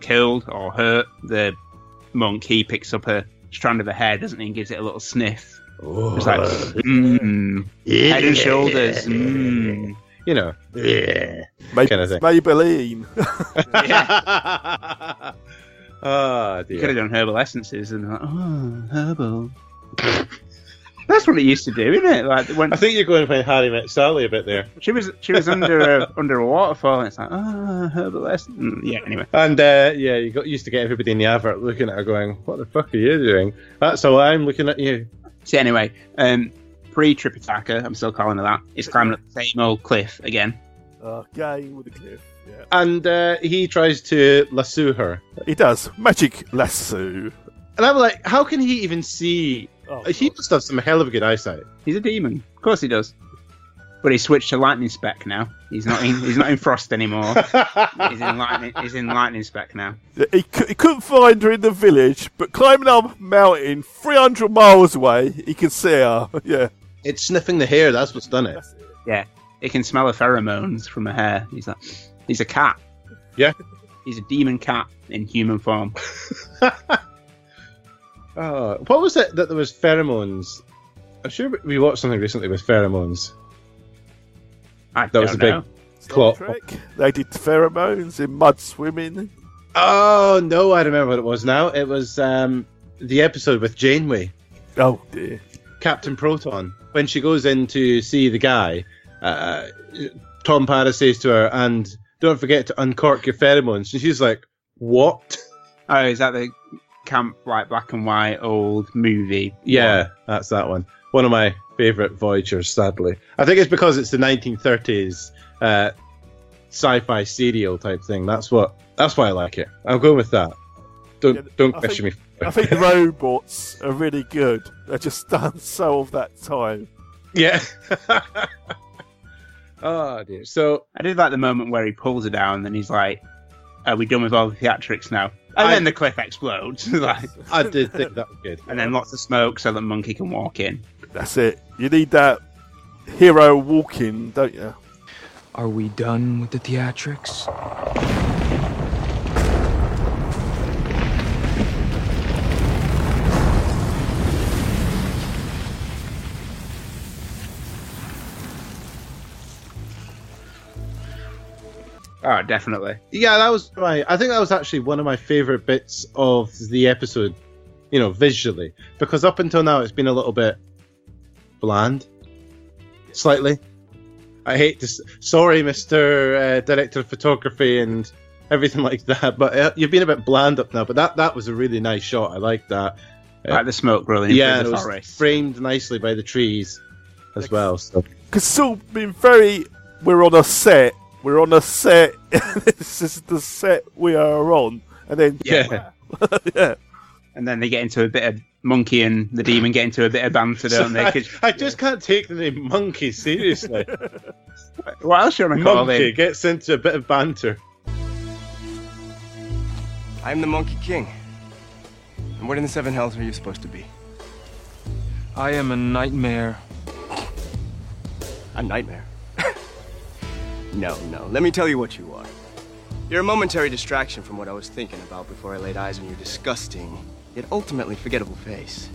killed or hurt the monk, he picks up a strand of her hair, doesn't he, and gives it a little sniff. Oh, It's like, mmm, head and shoulders, mmm. you know, yeah, May- kind of thing. Maybelline. oh You ah, could have done herbal essences and like, oh, herbal. That's what it used to do, isn't it? Like when I think you're going to find Harry Met Sally a bit there. she was she was under a under a waterfall, and it's like, oh, herbal essence. Mm, Yeah, anyway. And uh, yeah, you got used to get everybody in the advert looking at her, going, "What the fuck are you doing?" That's all I'm looking at you. So anyway, um, pre Trip Attacker, I'm still calling it that. that. Is climbing up the same old cliff again. uh, game with a cliff. Yeah. And uh, he tries to lasso her, He does magic lasso. and I'm like, "How can he even see?" Oh, he must have some hell of a good eyesight. He's a demon, of course he does. But he switched to lightning spec now. He's not in. He's not in frost anymore. he's in lightning. He's in lightning spec now. He, cou- he couldn't find her in the village, but climbing up a mountain 300 miles away, he can see her. Yeah. It's sniffing the hair. That's what's done it. Yeah, he can smell the pheromones from her hair. He's like, he's a cat. Yeah. He's a demon cat in human form. Oh, what was it that there was pheromones? I'm sure we watched something recently with pheromones. I That was a big know. Plot. Trek. They did pheromones in mud swimming. Oh no, I remember what it was now. It was um, the episode with Janeway. Oh dear. Captain Proton when she goes in to see the guy, uh, Tom Paris says to her, and don't forget to uncork your pheromones. And she's like, what? Oh, is that the camp like black and white old movie? Yeah, that's that one. One of my favourite Voyagers, sadly. I think it's because it's the 1930s uh, sci-fi serial type thing. That's what. That's why I like it. I'll go with that. Don't don't I question think, me. I think the robots are really good. They're just done so of that time. Yeah. oh dear. So I did like the moment where he pulls her down, and he's like, "Are we done with all the theatrics now?" And I- then the cliff explodes, like, I did think that was good. and then lots of smoke so that Monkey can walk in. That's it. You need that hero walking, don't you? Are we done with the theatrics? Oh, definitely. Yeah, that was my. I think that was actually one of my favorite bits of the episode. You know, visually, because up until now it's been a little bit bland, slightly. I hate to. Sorry, Mister uh, Director of Photography and everything like that, but uh, you've been a bit bland up now. But that that was a really nice shot. I like that. Like the smoke rolling in yeah, the it was forest. framed nicely by the trees as well. So Because it's being very. We're on a set. We're on a set. this is the set we are on. And then. Yeah. yeah. And then they get into a bit of Monkey and the demon get into a bit of banter, don't they? I, 'Cause- I just can't take the name Monkey seriously. what else you want to call Monkey him? gets into a bit of banter. I'm the Monkey King. And what in the Seven Hells are you supposed to be? I am a nightmare. A nightmare? No, no. Let me tell you what you are. You're a momentary distraction from what I was thinking about before I laid eyes on your disgusting, yet ultimately forgettable face.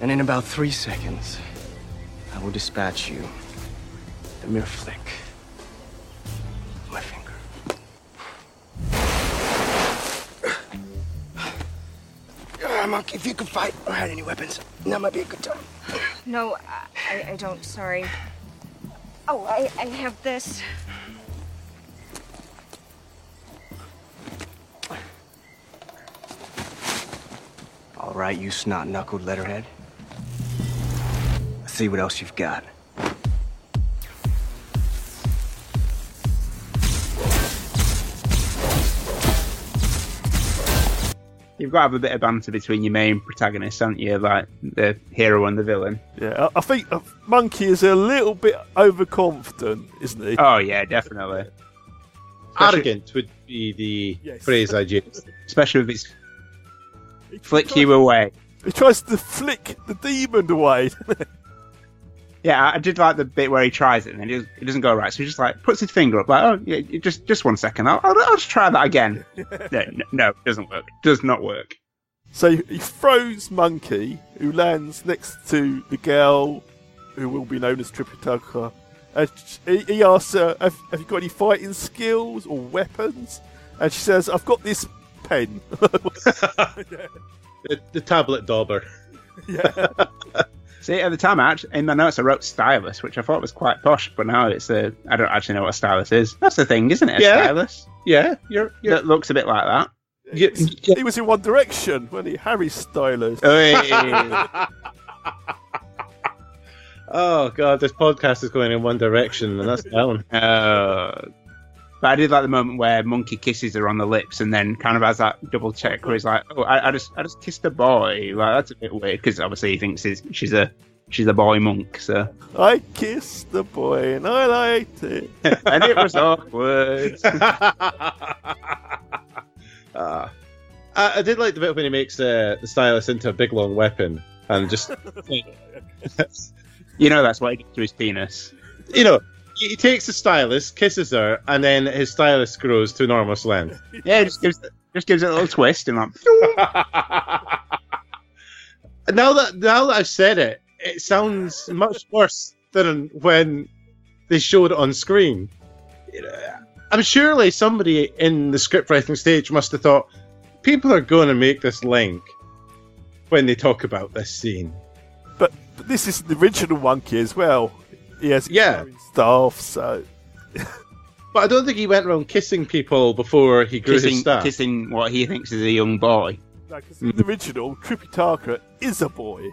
And in about three seconds, I will dispatch you. The mere flick. of My finger. Monkey, if you could fight or had any weapons, now might be a good time. No, I, I don't. Sorry. Oh, I, I have this. All right, you snot-knuckled letterhead. Let's see what else you've got. You've got to have a bit of banter between your main protagonists, haven't you? Like the hero and the villain. Yeah, I, I think uh, Monkey is a little bit overconfident, isn't he? Oh yeah, definitely. Arrogant would be the phrase I'd use. Especially with his flick you away. He tries to flick the demon away. Yeah, I I did like the bit where he tries it and then it doesn't- it doesn't go right. So he just like puts his finger up, like, oh, yeah, just just one second. I'll, I'll, I'll just try that again. no, no, no, it doesn't work. Does not work. so he throws Monkey, who lands next to the girl who will be known as Tripitaka. And he, he asks her, have, have you got any fighting skills or weapons? And she says, I've got this pen. The, the tablet dauber. yeah. See, at the time, I actually, in my notes, I wrote stylus, which I thought was quite posh, but now it's a. I don't actually know what a stylus is. That's the thing, isn't it? A Yeah. stylus? Yeah, you're. you're That looks a bit like that. He was in One Direction when he Harry Stylus. Oh god, this podcast is going in one direction, and that's down. Uh, but I did like the moment where Monkey kisses her on the lips and then kind of has that double check where he's like, "Oh, I, I just, I just kissed a boy." Like that's a bit weird because obviously he thinks he's, she's a, she's a boy monk. So, I kissed the boy and I liked it. and it was awkward. Ah. I, I did like the bit when he makes uh, the stylus into a big long weapon and just, you know, that's what he did to his penis. you know, he he takes the stylus, kisses her, and then his stylus grows to enormous length. Yeah, just gives, just gives it a little twist and like. now that now that I've said it, it sounds much worse than when they showed it on screen. I'm surely somebody in the script writing stage must have thought people are going to make this link when they talk about this scene. But, but this is the original Monkey as well. He has Yeah. stuff. so But I don't think he went around kissing people before he grew his Kissing, staff. kissing what he thinks is a young boy. like in the original, Tripitaka is a boy,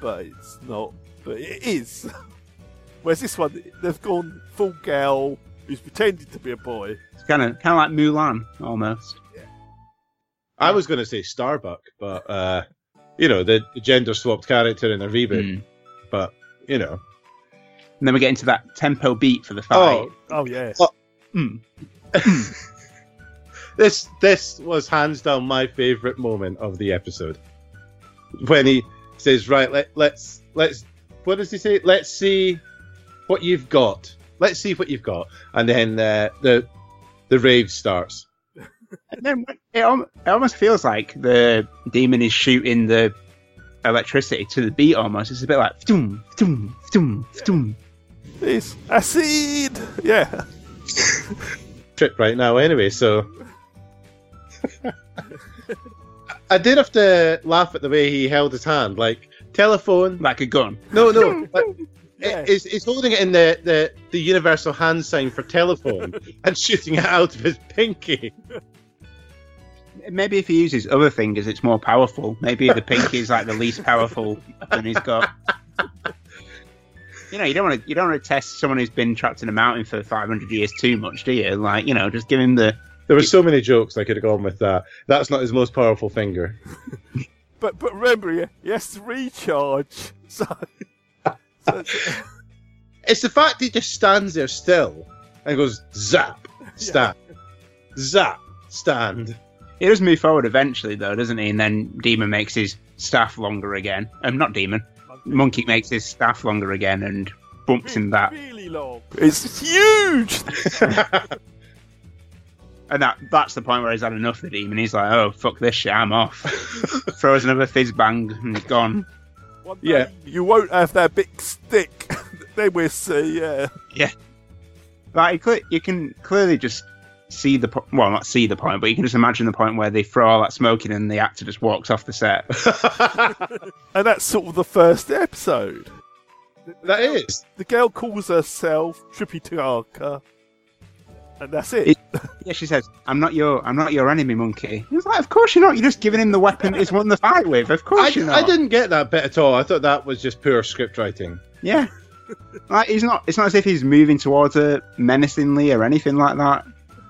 but it's not. But it is. Whereas this one, they've gone full gal who's pretending to be a boy. It's kind of kind of like Mulan almost. I was going to say Starbuck, but uh, you know the, the gender swapped character in a reboot. But you know, And then we get into that tempo beat for the fight. oh, Oh yeah. oh, Mm. this this was hands down my favorite moment of the episode when he says, "Right, let, let's let's what does he say? Let's see what you've got. Let's see what you've got." And then uh, the the rave starts. And then it, it almost feels like the demon is shooting the electricity to the beat almost. It's a bit like doom, doom, doom, doom. This acid. Yeah. trip right now anyway, so I did have to laugh at the way he held his hand, like telephone, like a gun. No, no, like, it- he's, he's holding it in the, the, the universal hand sign for telephone and shooting it out of his pinky. Maybe if he uses other fingers, it's more powerful. Maybe the pinky is like the least powerful and he's got. You know, you don't want to you don't want to test someone who's been trapped in a mountain for 500 years too much, do you? Like, you know, just give him the. There were so many jokes I could have gone with that. That's not his most powerful finger. But but remember, he, he has to recharge. So, so It's the fact he just stands there still and goes zap, stand, zap, stand. He does move forward eventually, though, doesn't he? And then Demon makes his staff longer again. Um, not Demon. Monkey makes his staff longer again and bumps him that. really long. It's huge. And that that's the point where he's had enough of the demon. He's like, oh, fuck this shit, I'm off. Throws another fizz bang and he's gone. yeah. You won't have that big stick. then we'll see. Yeah. Yeah. Like, you cle- you can clearly just see the po- well, not see the point, but you can just imagine the point where they throw all that smoke in and the actor just walks off the set. And that's sort of the first episode. That is. The girl calls herself Tripitaka. And that's it. It- yeah, she says, "I'm not your, I'm not your enemy, monkey." He's like, "Of course you're not. You're just giving him the weapon he's won the fight with. Of I, course you're not." I didn't get that bit at all. I thought that was just poor script writing. Yeah. like he's not. It's not as if he's moving towards her menacingly or anything like that.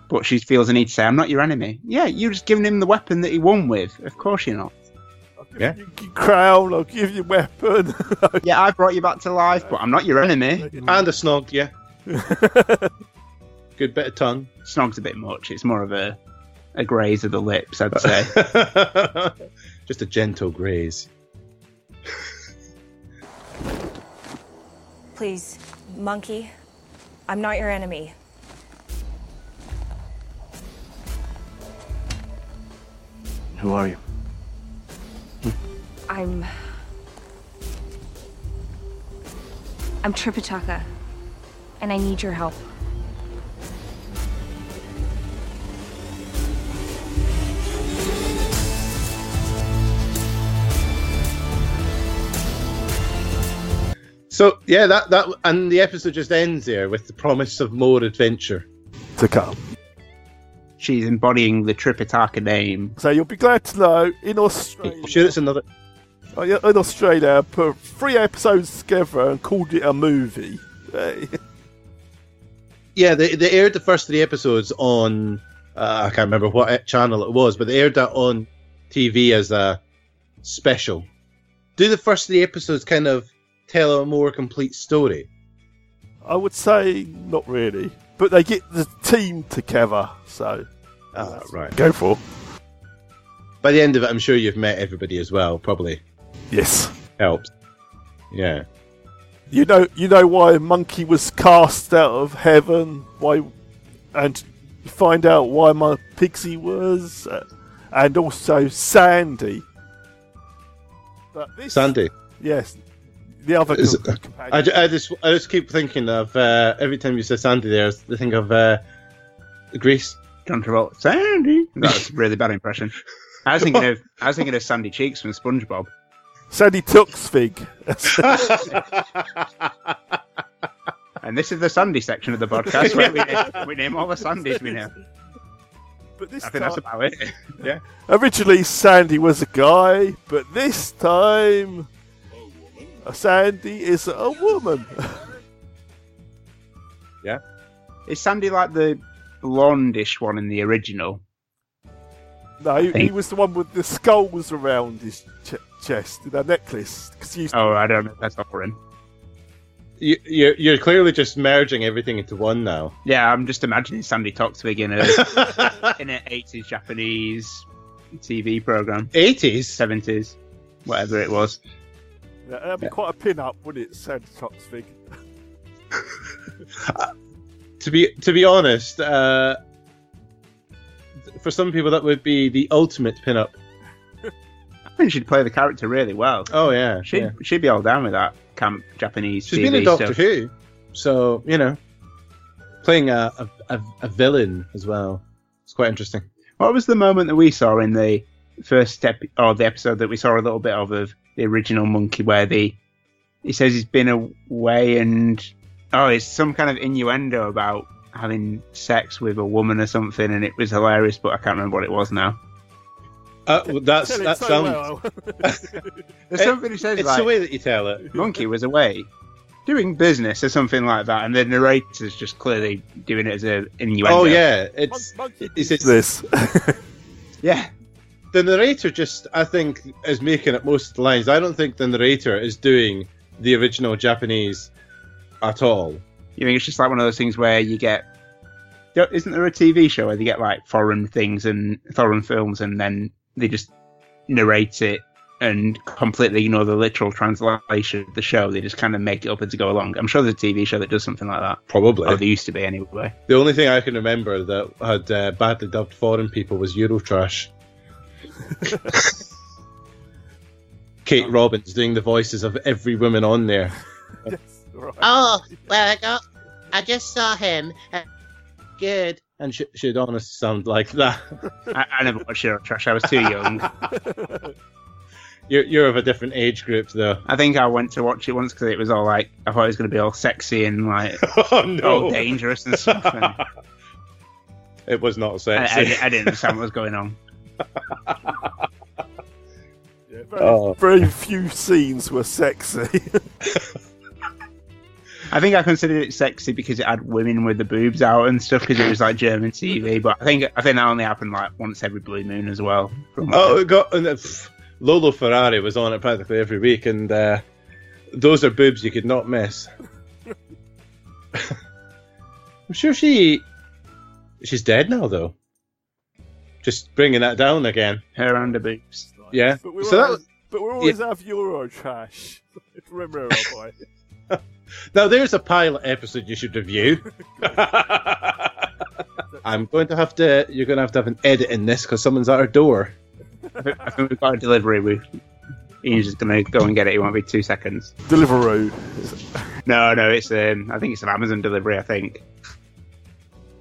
But she feels the need to say, "I'm not your enemy." Yeah, you're just giving him the weapon that he won with. Of course you're not. Yeah. You Crown, I'll give you weapon. yeah, I brought you back to life, but I'm not your enemy. And a snog, yeah. Good bit of tongue. Snog's a bit much. It's more of a a graze of the lips, I'd say. Just a gentle graze. Please, monkey, I'm not your enemy. Who are you? I'm. I'm Tripitaka, and I need your help. So yeah, that that and the episode just ends there with the promise of more adventure. to come. She's embodying the Tripitaka name. So you'll be glad to know in Australia. Sure, it's another. Oh, in Australia, I put three episodes together and called it a movie. Yeah, they they aired the first three episodes on uh, I can't remember what channel it was, but they aired that on TV as a special. Do the first three episodes kind of tell a more complete story? I would say not really, but they get the team together, so Ah, right. go for. By the end of it, I'm sure you've met everybody as well. Probably Yes, helps. Yeah. you know, you know why Monkey was cast out of heaven. Why, and find out why my pixie was, uh, and also Sandy. But this, Sandy. yes, the other Is- I, I just I just keep thinking of uh, every time you say Sandy there, I think of uh, Grease. John Travolta. Sandy. That's a really bad impression. I was thinking of I was thinking of Sandy Cheeks from SpongeBob. Sandi Toksvig. And this is the Sandy section of the podcast where we name, we name all the Sandys we know. But this I think that's about it. yeah. Originally, Sandy was a guy, but this time, Sandy is a woman. Yeah. Is Sandy like the blondish one in the original? No, he, he was the one with the skulls around his ch- chest, that necklace. he used Oh, I don't know if that's offering. You, you're, you're clearly just merging everything into one now. Yeah, I'm just imagining Sandi Toksvig in a in an 80s Japanese TV program. 80s? 70s, whatever it was. Yeah, that'd be quite a pin up, wouldn't it, Sandi Toksvig? To be to be honest, uh, for some people that would be the ultimate pin-up. I think she'd play the character really well. Oh yeah, She'd, yeah. she'd be all down with that camp Japanese She's TV been in Doctor stuff. Who, so you know, playing a, a, a, a villain as well. It's quite interesting. What was the moment that we saw in the first step or the episode that we saw a little bit of of the original monkey where the he says he's been away and oh it's some kind of innuendo about having sex with a woman or something and it was hilarious but I can't remember what it was now. Uh, well, that's Tell it that so sounds. well. There's something he says It's like the way that you tell it. monkey was away doing business or something like that and the narrator's just clearly doing it as a innuendo. Oh yeah, it's it's, it's this. Yeah. The narrator just I think is making up most lines. I don't think the narrator is doing the original Japanese at all. You think it's just like one of those things where you get. Isn't there a TV show where they get like foreign things and foreign films and then they just narrate it and completely ignore the literal translation of the show? They just kind of make it up as they go along. I'm sure there's a TV show that does something like that. Probably. Or there used to be anyway. The only thing I can remember that had uh, badly dubbed foreign people was Eurotrash. Kate Robbins doing the voices of every woman on there. Oh, well, I got. I just saw him. Uh, good. And she, she'd honestly sound like that. I, I never watched Eurotrash. I was too young. You're, you're of a different age group, though. I think I went to watch it once because it was all like I thought it was going to be all sexy and like oh no, all dangerous and stuff. And It was not I, sexy. I didn't understand what was going on. Yeah, very, Oh. very few scenes were sexy. I think I considered it sexy because it had women with the boobs out and stuff because it was like German TV. But I think I think that only happened like once every blue moon as well. From Oh, it got and, uh, Lolo Ferrari was on it practically every week, and uh, those are boobs you could not miss. I'm sure she she's dead now, though. Just bringing that down again. Hair and the boobs. Yeah. but, we So that always, was, but we always have Eurotrash. Remember, boy. now there's a pilot episode you should review. I'm going to have to. You're going to have to have an edit in this because someone's at our door. I think, we've got a delivery. We Ian's just gonna go and get it. It won't be two seconds. Deliveroo. No, no, it's um, I think it's an Amazon delivery. I think.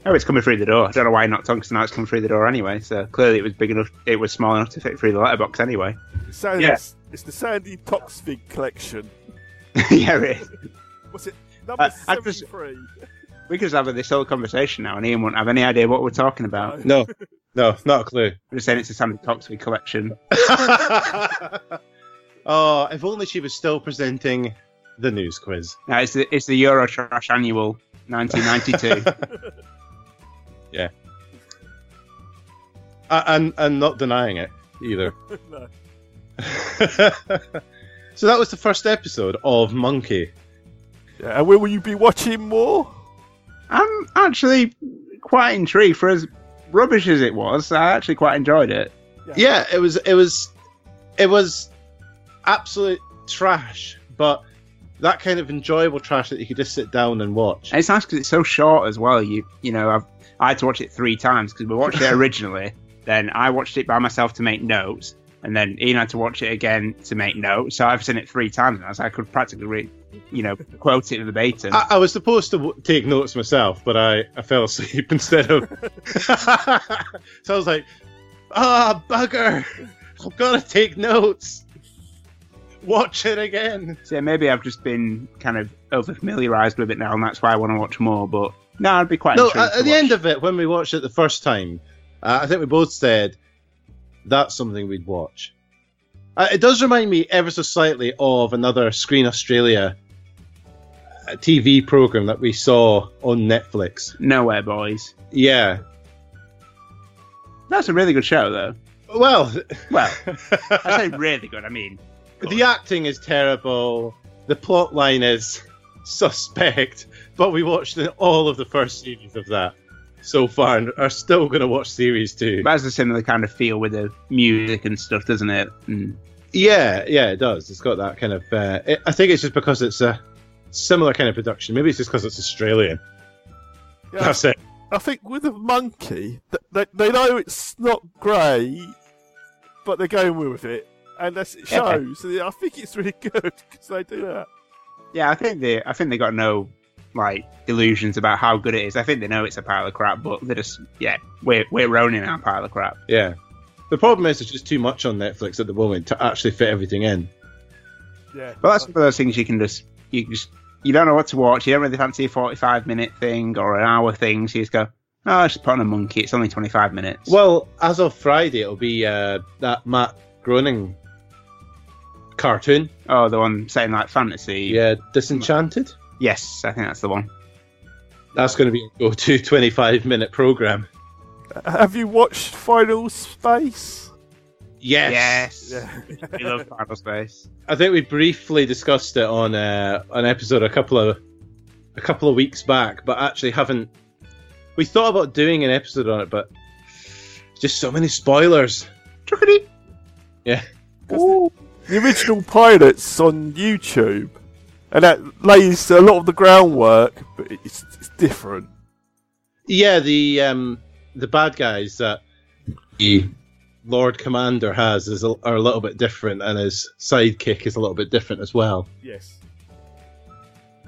Oh, it's coming through the door. I don't know why not tungsten now it's coming through the door anyway. So clearly it was big enough. It was small enough to fit through the letterbox anyway. Sandy, Yeah. It's the Sandi Toksvig collection. yeah, it is. What's it? Number Uh, I just- 73. We could just have this whole conversation now, and Ian won't have any idea what we're talking about. No, no, not a clue. We're just saying it's a Sandi Toksvig collection. oh, if only she was still presenting the news quiz. No, it's the it's the Eurotrash Annual 1992. Yeah. A- and and not denying it either. no. so that was the first episode of Monkey. Yeah, and will you be watching more? I'm actually quite intrigued. For as rubbish as it was, I actually quite enjoyed it. Yeah, it was it was it was absolute trash, but that kind of enjoyable trash that you could just sit down and watch. And it's nice because it's so short as well. You you know, I've I had to watch it three times because we watched it originally, then I watched it by myself to make notes, and then Ian had to watch it again to make notes. So I've seen it three times now, so I could practically read, you know, quote it verbatim. I, I was supposed to w- take notes myself, but I, I fell asleep instead of. so I was like, ah, bugger! I've got to take notes. Watch it again. So maybe I've just been kind of over familiarized with it now, and that's why I want to watch more. But no, I'd be quite No, at, the end of it, when we watched it the first time, uh, I think we both said that's something we'd watch. Uh, it does remind me ever so slightly of another Screen Australia uh, TV program that we saw on Netflix. Nowhere Boys. Yeah. That's a really good show, though. Well, well, I say really good. I mean, the acting is terrible. The plot line is suspect, but we watched all of the first series of that so far and are still going to watch series two. But has a similar kind of feel with the music and stuff, doesn't it? And Yeah, yeah, it does. It's got that kind of. Uh, it, I think it's just because it's a similar kind of production. Maybe it's just because it's Australian. Yeah. That's it. I think with a monkey, they, they know it's not great, but they're going with it, and that's, it shows. And I think it's really good because they do that. yeah, I think they, I think they got no like illusions about how good it is. I think they know it's a pile of crap, but they're just yeah, we're we're owning our pile of crap. Yeah. The problem is, there's just too much on Netflix at the moment to actually fit everything in. Yeah. But that's one of those things you can just you just you don't know what to watch. You don't really fancy a forty-five minute thing or an hour thing. So you just go, oh, just put on a monkey. It's only twenty-five minutes. Well, as of Friday, it'll be uh, that Matt Groening cartoon. Oh, the one saying like fantasy. Yeah, Disenchanted. Yes, I think that's the one. That's going to be a go-to 25 minute program. Have you watched Final Space? Yes. Yes. we love Final Space. I think we briefly discussed it on uh, an episode a couple of a couple of weeks back, but actually haven't. We thought about doing an episode on it, but just so many spoilers. Yeah. The original pilot's on YouTube, and that lays a lot of the groundwork, but it's, it's different. Yeah, the um, the bad guys that the Lord Commander has is a, are a little bit different, and his sidekick is a little bit different as well. Yes.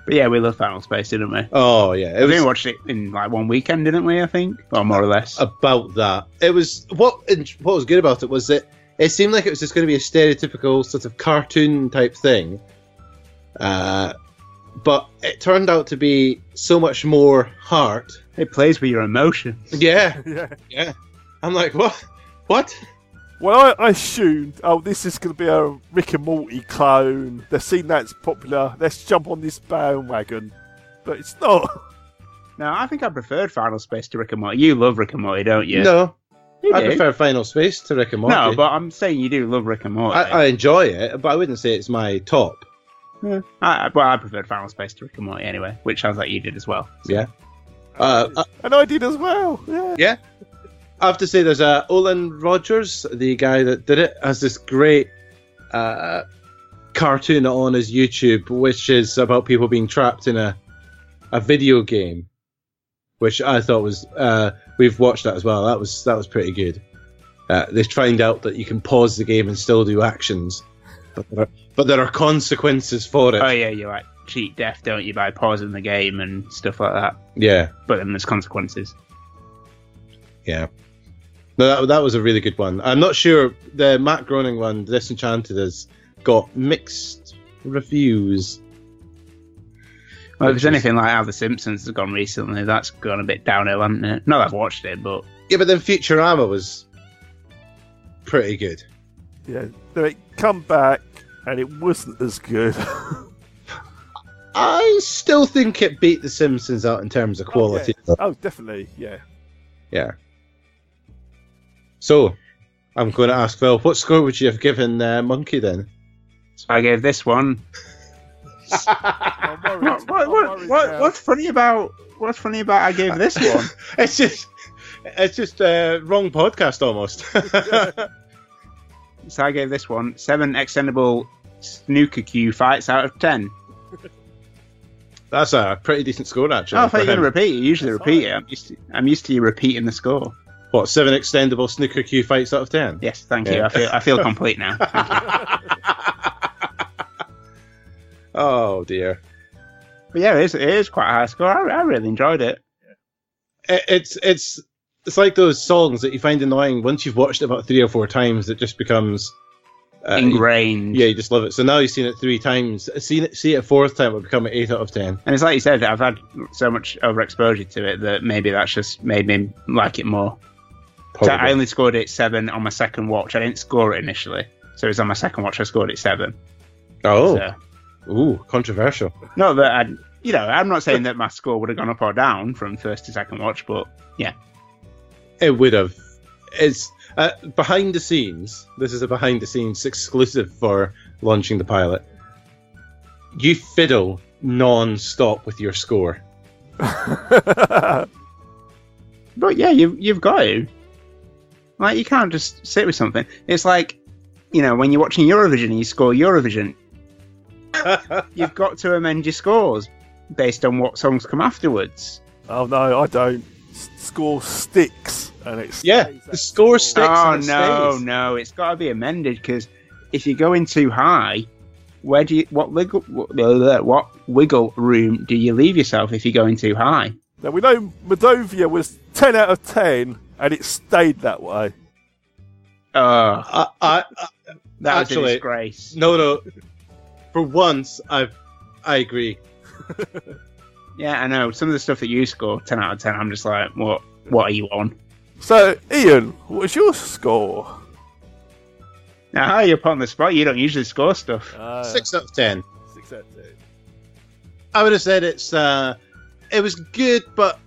But yeah, we loved Final Space, didn't we? Oh yeah, we watched it in like one weekend, didn't we? I think, or more or less. about that. It was what what was good about it was that it seemed like it was just going to be a stereotypical sort of cartoon type thing, uh, but it turned out to be so much more heart. It plays with your emotions. Yeah, Yeah. yeah. I'm like, what? What? Well, I, I assumed, oh, this is going to be a Rick and Morty clone. They've seen that's popular. Let's jump on this bandwagon. But it's not. No, I think I preferred Final Space to Rick and Morty. You love Rick and Morty, don't you? No, You I do. prefer Final Space to Rick and Morty. No, but I'm saying you do love Rick and Morty. I, I enjoy it, but I wouldn't say it's my top. Yeah. I, well, I preferred Final Space to Rick and Morty anyway, which sounds like you did as well. Yeah. Uh, uh, and I did as well. Yeah. Yeah. I have to say, there's uh, Olan Rogers, the guy that did it, has this great uh, cartoon on his YouTube, which is about people being trapped in a a video game, which I thought was. Uh, we've watched that as well. That was that was pretty good. Uh, they find out that you can pause the game and still do actions, but there are, but there are consequences for it. Oh yeah, you like cheat death, don't you, by pausing the game and stuff like that. Yeah, But then there's consequences. yeah. No, that, that was a really good one. I'm not sure the Matt Groening one, Disenchanted, has got mixed reviews. Well, if Which it's is- anything like how The Simpsons has gone recently, that's gone a bit downhill, hasn't it? Not that I've watched it, but Yeah, but then Futurama was pretty good. Yeah. Then it come back, and it wasn't as good. I still think it beat The Simpsons out in terms of quality. oh, definitely. Yeah. Yeah. So, I'm going to ask Phil, what score would you have given uh, Monkey then? so I gave this one. what, what, what, what, what's funny about what's funny about I gave this one? it's just, it's just uh, wrong podcast almost. So I gave this one seven extendable snooker cue fights out of ten. That's a pretty decent score, actually. Oh, I thought you were going to repeat. It. You usually repeat it. I'm used to. I'm used to you repeating the score. What seven extendable snooker cue fights out of ten? Yes, thank you. I feel I feel complete now. Oh dear. But yeah, it is, it is quite a high score. I, I really enjoyed it. It, it's it's it's like those songs that you find annoying once you've watched it about three or four times. It just becomes uh, Ingrained. yeah, you just love it. So now you've seen it three times. Seen it, see it a fourth time, it would become an eight out of ten. And it's like you said, I've had so much overexposure to it that maybe that's just made me like it more. So I only scored it seven on my second watch. I didn't score it initially, so it was on my second watch. I scored it seven. Oh, So, ooh, controversial. not that I, you know, I'm not saying that my score would have gone up or down from first to second watch, but yeah, It would have. It's uh, behind the scenes. This is a behind the scenes exclusive for launching the pilot. You fiddle non-stop with your score. but yeah, you you've got to. Like you can't just sit with something. It's like, you know, when you're watching Eurovision and you score Eurovision, you've got to amend your scores based on what songs come afterwards. Oh no, I don't. S- Score sticks, and it's Yeah, the score sticks. Oh and it no, stays. no, it's got to be amended because if you're going too high, where do you what wiggle what, wiggle room do you leave yourself if you're going too high? Now we know Moldovia was ten out of ten, and it stayed that way. Uh, I, I, I, that was a disgrace. no, no. For once, I, I agree. Yeah, I know. Some of the stuff that you score, ten out of ten, I'm just like, what? What are you on? So, Ian, what's your score? Now, how are you put on the spot? You don't usually score stuff. Uh, Six out of ten. Six out of ten. I would have said it's uh, it was good, but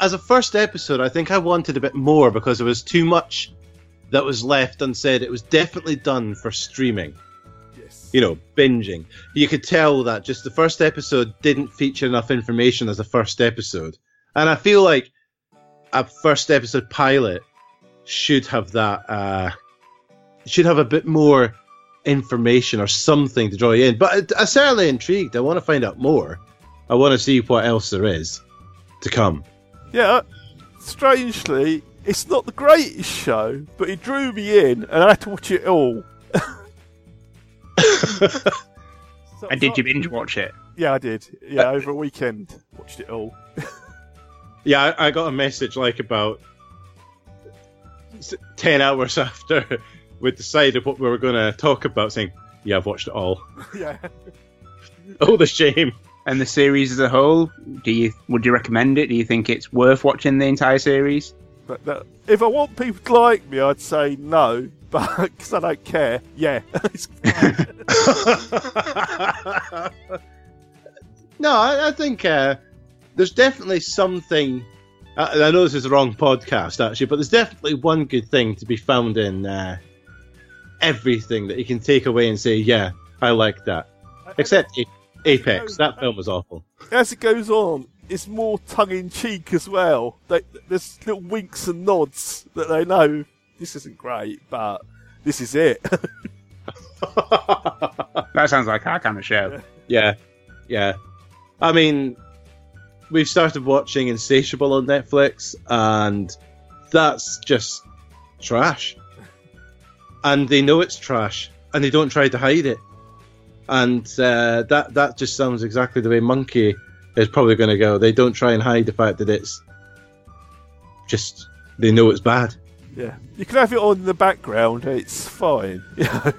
as a first episode, I think I wanted a bit more because there was too much that was left unsaid. It was definitely done for streaming. Yes. You know, binging. You could tell that just the first episode didn't feature enough information as a first episode, and I feel like a first episode pilot should have that. Uh, should have a bit more information or something to draw you in. But I- I'm certainly intrigued. I want to find out more. I want to see what else there is to come. Yeah, strangely, it's not the greatest show, but it drew me in, and I had to watch it all. So- And did you binge watch it? Yeah, I did. Yeah, over a weekend, watched it all. Yeah, I, I got a message like about 10 hours after we decided what we were going to talk about, saying, Yeah, I've watched it all. yeah. Oh, the shame. And the series as a whole, do you would you recommend it? Do you think it's worth watching the entire series? But no, if I want people to like me, I'd say no. But because I don't care, yeah. It's no, I, I think uh, there's definitely something. I, I know this is the wrong podcast, actually, but there's definitely one good thing to be found in uh, everything that you can take away and say, yeah, I like that. Except A- Apex. That film was awful. As it goes on, it's more tongue in cheek as well. They, there's little winks and nods that they know this isn't great, but this is it. That sounds like our kind of show. Yeah, yeah. I mean, we've started watching Insatiable on Netflix, and that's just trash. And they know it's trash, and they don't try to hide it. And uh, that that just sounds exactly the way Monkey is probably going to go. They don't try and hide the fact that it's just they know it's bad. yeah, you can have it on in the background. It's fine.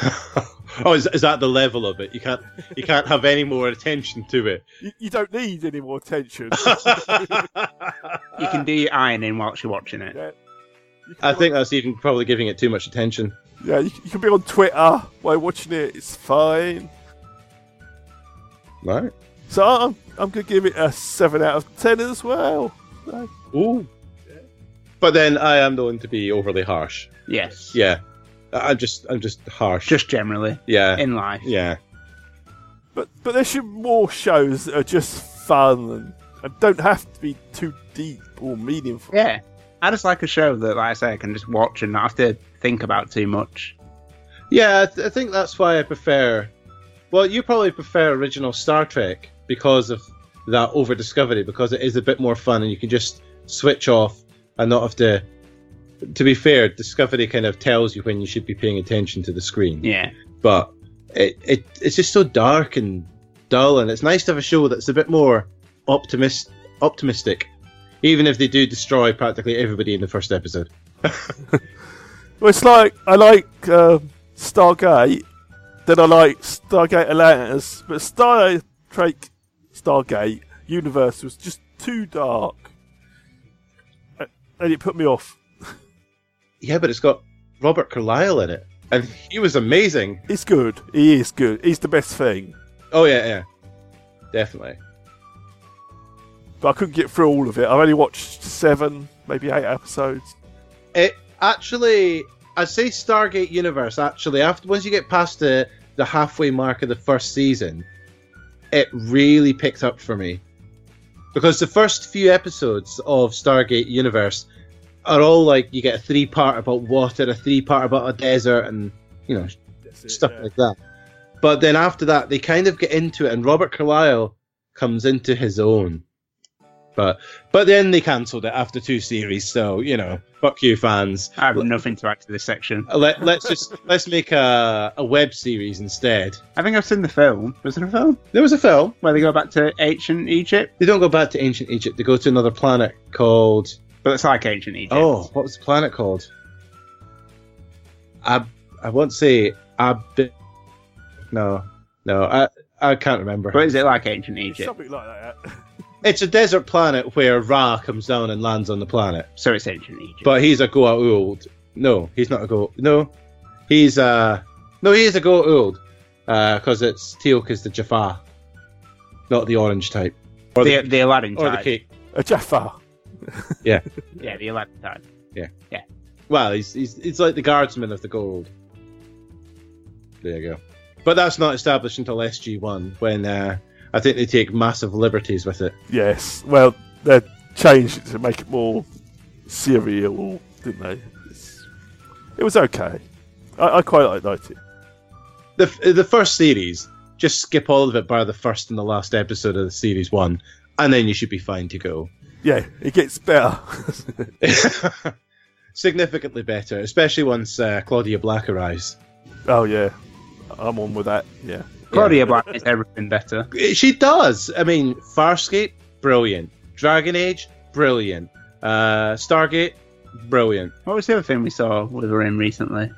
Yeah. Oh, is, is that the level of it? You can't you can't have any more attention to it. You, you don't need any more attention. You can do your ironing whilst you're watching it. yeah. I think that's even probably giving it too much attention. Yeah, you, you can be on Twitter while watching it. It's fine. Right. So I'm I'm gonna give it a seven out of ten as well. So, Ooh. But then I am known to be overly harsh. Yes. Yeah. I- I'm just I'm just harsh. Just generally yeah. in life. yeah. but but there should more shows that are just fun and, and don't have to be too deep or meaningful. Yeah. I just like a show that, like I say, I can just watch and not have to think about too much. Yeah, I, th- I think that's why I prefer. Well, you probably prefer original Star Trek because of that over discovery, because it is a bit more fun and you can just switch off and not have to. To be fair, Discovery kind of tells you when you should be paying attention to the screen. Yeah. but it, it it's just so dark and dull, and it's nice to have a show that's a bit more optimist optimistic, even if they do destroy practically everybody in the first episode. Well, it's like I like um, Stargate, then I like Stargate Atlantis, but Star Trek Stargate universe was just too dark, and it put me off. Yeah, but it's got Robert Carlyle in it, and he was amazing. He's good. He is good. He's the best thing. Oh yeah, yeah, definitely. But I couldn't get through all of it. I've only watched seven, maybe eight episodes. It actually, I'd say Stargate Universe. Actually, after once you get past the the halfway mark of the first season, it really picked up for me because the first few episodes of Stargate Universe are all like you get a three part about water, a three part about a desert, and you know stuff like that. But then after that, they kind of get into it, and Robert Carlyle comes into his own. But but then they cancelled it after two series, so you know, fuck you fans. I have nothing to add to this section. Uh, let, let's just let's make a, a web series instead. I think I've seen the film. Was there a film? There was a film where they go back to ancient Egypt. They don't go back to ancient Egypt. They go to another planet called. But it's like ancient Egypt. Oh, what was the planet called? Ab. I won't say Ab. No, no, I I can't remember. But is it like ancient Egypt? Something like that. It's a desert planet where Ra comes down and lands on the planet. So it's ancient Egypt. But he's a Goa'uld. No, he's not a Go. No, he's uh no, he is a Goa'uld. Because it's Teal'c is the Jaffa, not the orange type. Or the, the Aladdin or the type. cake. A Jaffa. Yeah. Yeah, the eleventh time. Yeah. Yeah. Well, he's he's he's like the guardsman of the Goa'uld. There you go. But that's not established until SG One, when uh, I think they take massive liberties with it. Yes. Well, they changed it to make it more serial, didn't they? It's, it was okay. I, I quite liked it. The the first series, just skip all of it by the first and the last episode of the series one, and then you should be fine to go. Yeah, it gets better. Significantly better, especially once uh, Claudia Black arrives. oh yeah, I'm on with that. Yeah. Claudia Black is everything better. She does. I mean, Farscape, brilliant. Dragon Age, brilliant. Uh, Stargate, brilliant. What was the other thing we saw with her in recently?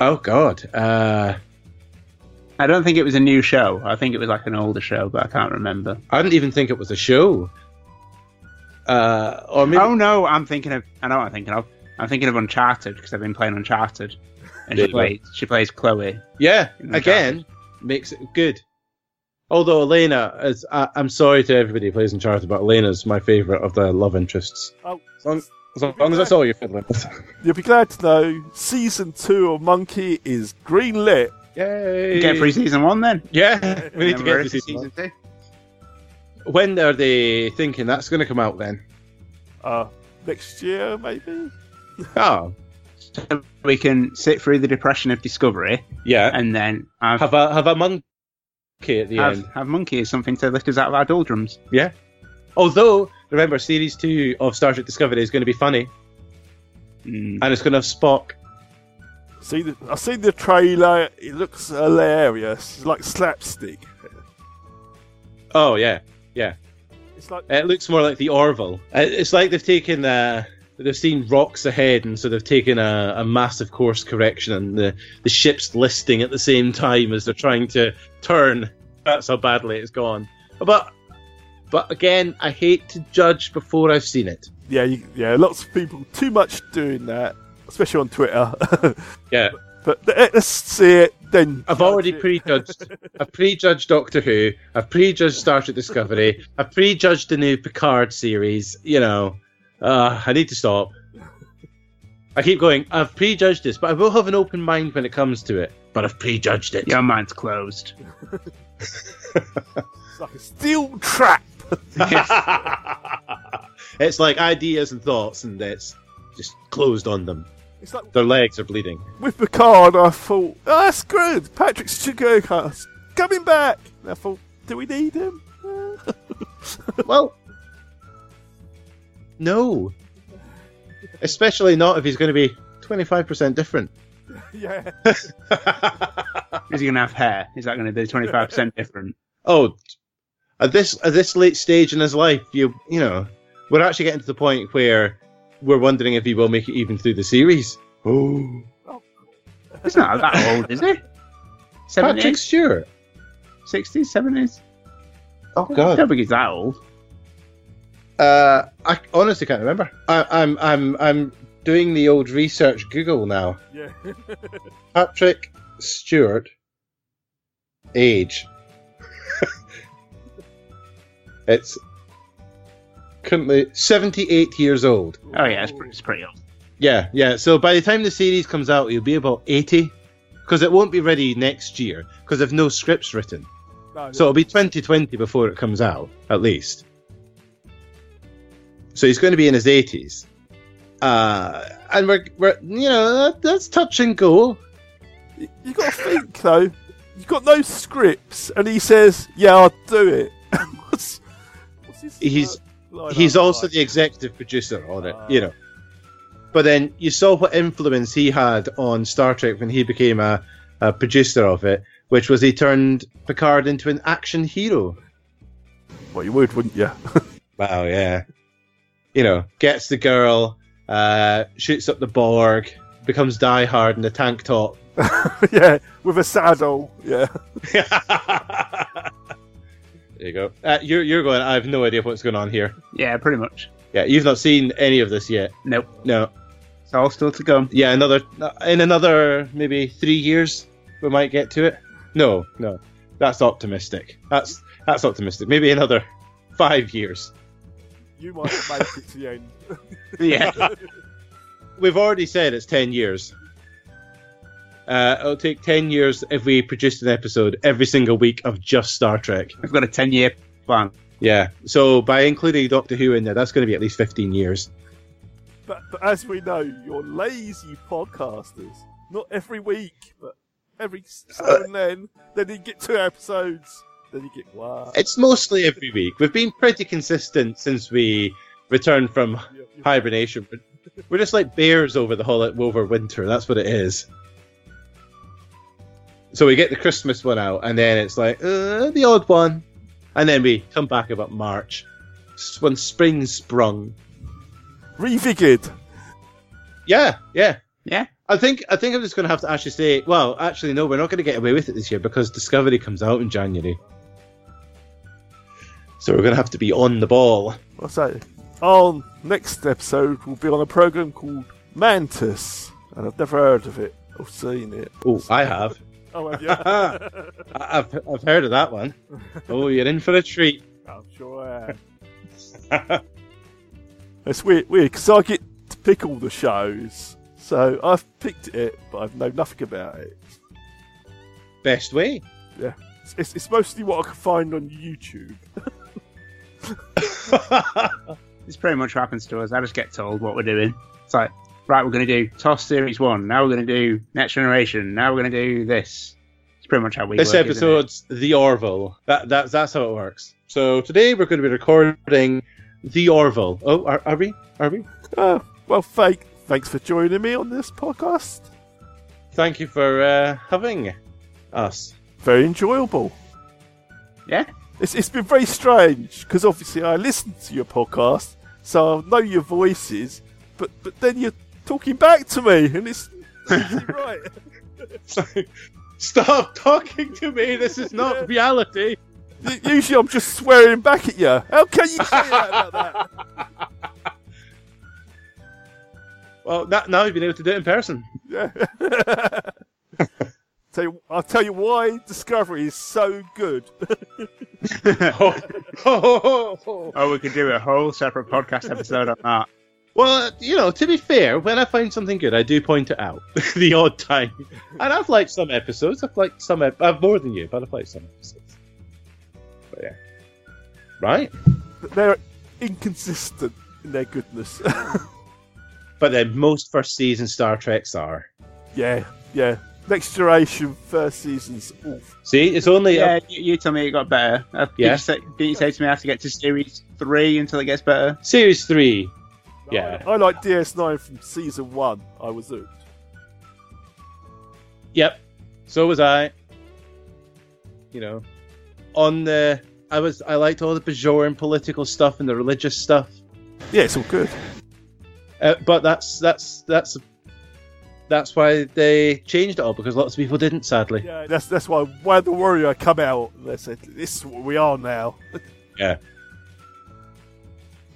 Oh God. Uh, I don't think it was a new show. I think it was like an older show, but I can't remember. I didn't even think it was a show. Uh, or maybe Oh no, I'm thinking of. I know what I'm thinking of. I'm thinking of Uncharted because I've been playing Uncharted, and she plays. She plays Chloe. yeah, again makes it good. Although Elena is, I, I'm sorry to everybody who plays Uncharted, but Elena's my favorite of the love interests. Oh, As long, as long as that's all you're fiddling with. You'll be glad to know season two of Monkey is greenlit. Yay! Get through season one then. Yeah, we need to And get we're to into season, season two. When are they thinking that's going to come out then? Uh, next year maybe. Oh, So we can sit through the depression of Discovery, yeah. and then have Have a have a monkey at the have, end. have Monkey is something to lift us out of our doldrums. Yeah. Although, remember, series two of Star Trek Discovery is going to be funny, Mm. and it's going to have Spock. See, the, I've seen the trailer. It looks hilarious. It's like slapstick. Oh yeah, yeah. It's like It looks more like the Orville. Uh, It's like they've taken uh, they've seen rocks ahead, and so they've taken a, a massive course correction, and the the ship's listing at the same time as they're trying to turn. That's how badly it's gone. But but again, I hate to judge before I've seen it. yeah, you, yeah. Lots of people too much doing that, especially on Twitter. Yeah. but let- let's see it then. I've already prejudged. I've prejudged Doctor Who. I've prejudged Star Trek Discovery. I've prejudged the new Picard series. You know, uh, I need to stop. I keep going. I've prejudged this, but I will have an open mind when it comes to it. But I've prejudged it. Your mind's closed. It's like a steel trap. it's like ideas and thoughts, and it's just closed on them. It's like Their legs are bleeding. with Picard, I thought, oh, that's good. Patrick Stewart coming back. And I thought, do we need him? Well, no. Especially not if he's going to be twenty-five percent different. yeah. Is he going to have hair? Is that going to be 25% different? oh, at this at this late stage in his life, you you know, we're actually getting to the point where we're wondering if he will make it even through the series. Oh. He's not that old, is he? Patrick Stewart. 60s, 70s? Oh God, I don't think he's that old. Uh, I honestly can't remember. I, I'm I'm I'm doing the old research Google now. Yeah. Patrick Stewart. Age. it's currently 78 years old. Oh, yeah, it's pretty, it's pretty old. Yeah, yeah. So by the time the series comes out, he'll be about 80 because it won't be ready next year because there's no scripts written. No, So it'll be 2020 before it comes out, at least. So he's going to be in his 80s. Uh, and we're, we're, you know, that, that's touch and go. You got to think though. You've got no scripts, and he says, "Yeah, I'll do it." what's, what's his He's line he's also like? the executive producer on it, you know. But then you saw what influence he had on Star Trek when he became a, a producer of it, which was he turned Picard into an action hero. Well, you would, wouldn't you? Wow, yeah. You know, gets the girl, uh, shoots up the Borg, becomes Die Hard in the tank top. yeah, with a saddle. Yeah. There you go. Uh, you're you're going. I have no idea what's going on here. Yeah, pretty much. Yeah, you've not seen any of this yet. Nope. No. It's all still to come. Yeah, another in another maybe three years we might get to it. No, no, that's optimistic. That's that's optimistic. Maybe another five years. You might make it to the end. Yeah. We've already said it's ten years. Uh, it'll take ten years if we produced an episode every single week of just Star Trek. I've got a 10 year plan. Yeah, so by including Doctor Who in there, that's going to be at least fifteen years. But, but as we know, you're lazy podcasters. Not every week, but every so and then. Then you get two episodes. Then you get one. It's mostly every week. We've been pretty consistent since we returned from hibernation. We're just like bears over the whole over winter. That's what it is. So we get the Christmas one out, and then it's like uh, the odd one, and then we come back about March when spring sprung. Revigored. Yeah, yeah, yeah. I think I think I'm just going to have to actually say, well, actually, no, we're not going to get away with it this year because Discovery comes out in January. So we're going to have to be on the ball. What's that? Our next episode will be on a program called Mantis, and I've never heard of it or seen it. Oh, I have. Oh, have you? I- I've I've heard of that one. Oh, you're in for a treat. I'm sure It's weird, weird, because I get to pick all the shows, so I've picked it, but I know nothing about it. Best way. Yeah, it's, it's, it's mostly what I can find on YouTube. It's pretty much happens to us. I just get told what we're doing. It's like, right, we're going to do TOS Series 1. Now we're going to do Next Generation. Now we're going to do this. It's pretty much how we This work, isn't it? episode's the Orville. That that's that's how it works. So today we're going to be recording the Orville. Oh, are, are we? Are we? Uh, well, thank, thanks for joining me on this podcast. Thank you for uh, having us. Very enjoyable. Yeah. It's, it's been very strange because obviously I listen to your podcast, so I know your voices, but but then you're talking back to me, and it's right. Stop talking to me. This is not reality. Usually I'm just swearing back at you. How can you say that about that? Well, now, now you've been able to do it in person. Yeah. tell you, I'll tell you why Discovery is so good. Oh, oh, oh, oh, we could do a whole separate podcast episode on that. Well, you know, to be fair, when I find something good, I do point it out the odd time. And I've liked some episodes. I've liked some. Ep- I've more than you, but I've liked some episodes. But yeah, right. They're inconsistent in their goodness. But then most first season Star Treks are. yeah, yeah. Next Generation first season's oof. See, it's only Yeah, up- you, you told me it got better. Uh, did Yeah. You say, didn't you say to me I have to get to Series 3 until it gets better? series three. Yeah, I like DS9 from season one. I was hooked. Yep. So was I. You know, on the I was I liked all the Bajoran political stuff and the religious stuff. Yeah, it's all good. Uh, but that's that's that's that's why they changed it all because lots of people didn't, sadly. Yeah, that's that's why when the Warrior come out, they said this is what we are now. Yeah.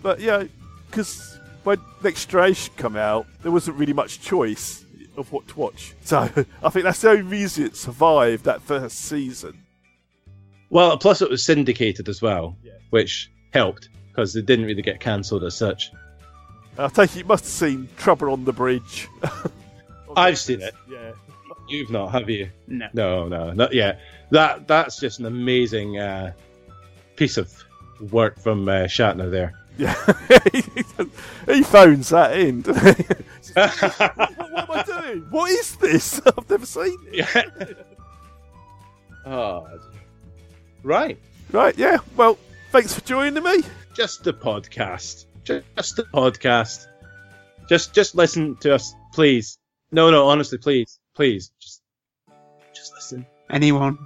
But yeah, because when Next Generation come out, there wasn't really much choice of what to watch. So I think that's the only reason it survived that first season. Well, plus it was syndicated as well, which helped because it didn't really get cancelled as such. I take it you must have seen Trouble on the Bridge. I've seen it. Yeah. You've not, have you? No. No, no, not yet. That that's just an amazing uh, piece of work from uh, Shatner there. Yeah, he phones that in. doesn't he? what, what am I doing? What is this? I've never seen it. Oh, right, right, yeah. Well, thanks for joining me. Just the podcast. Just the podcast. Just just listen to us, please. No, no, honestly, please, please, just just listen. Anyone?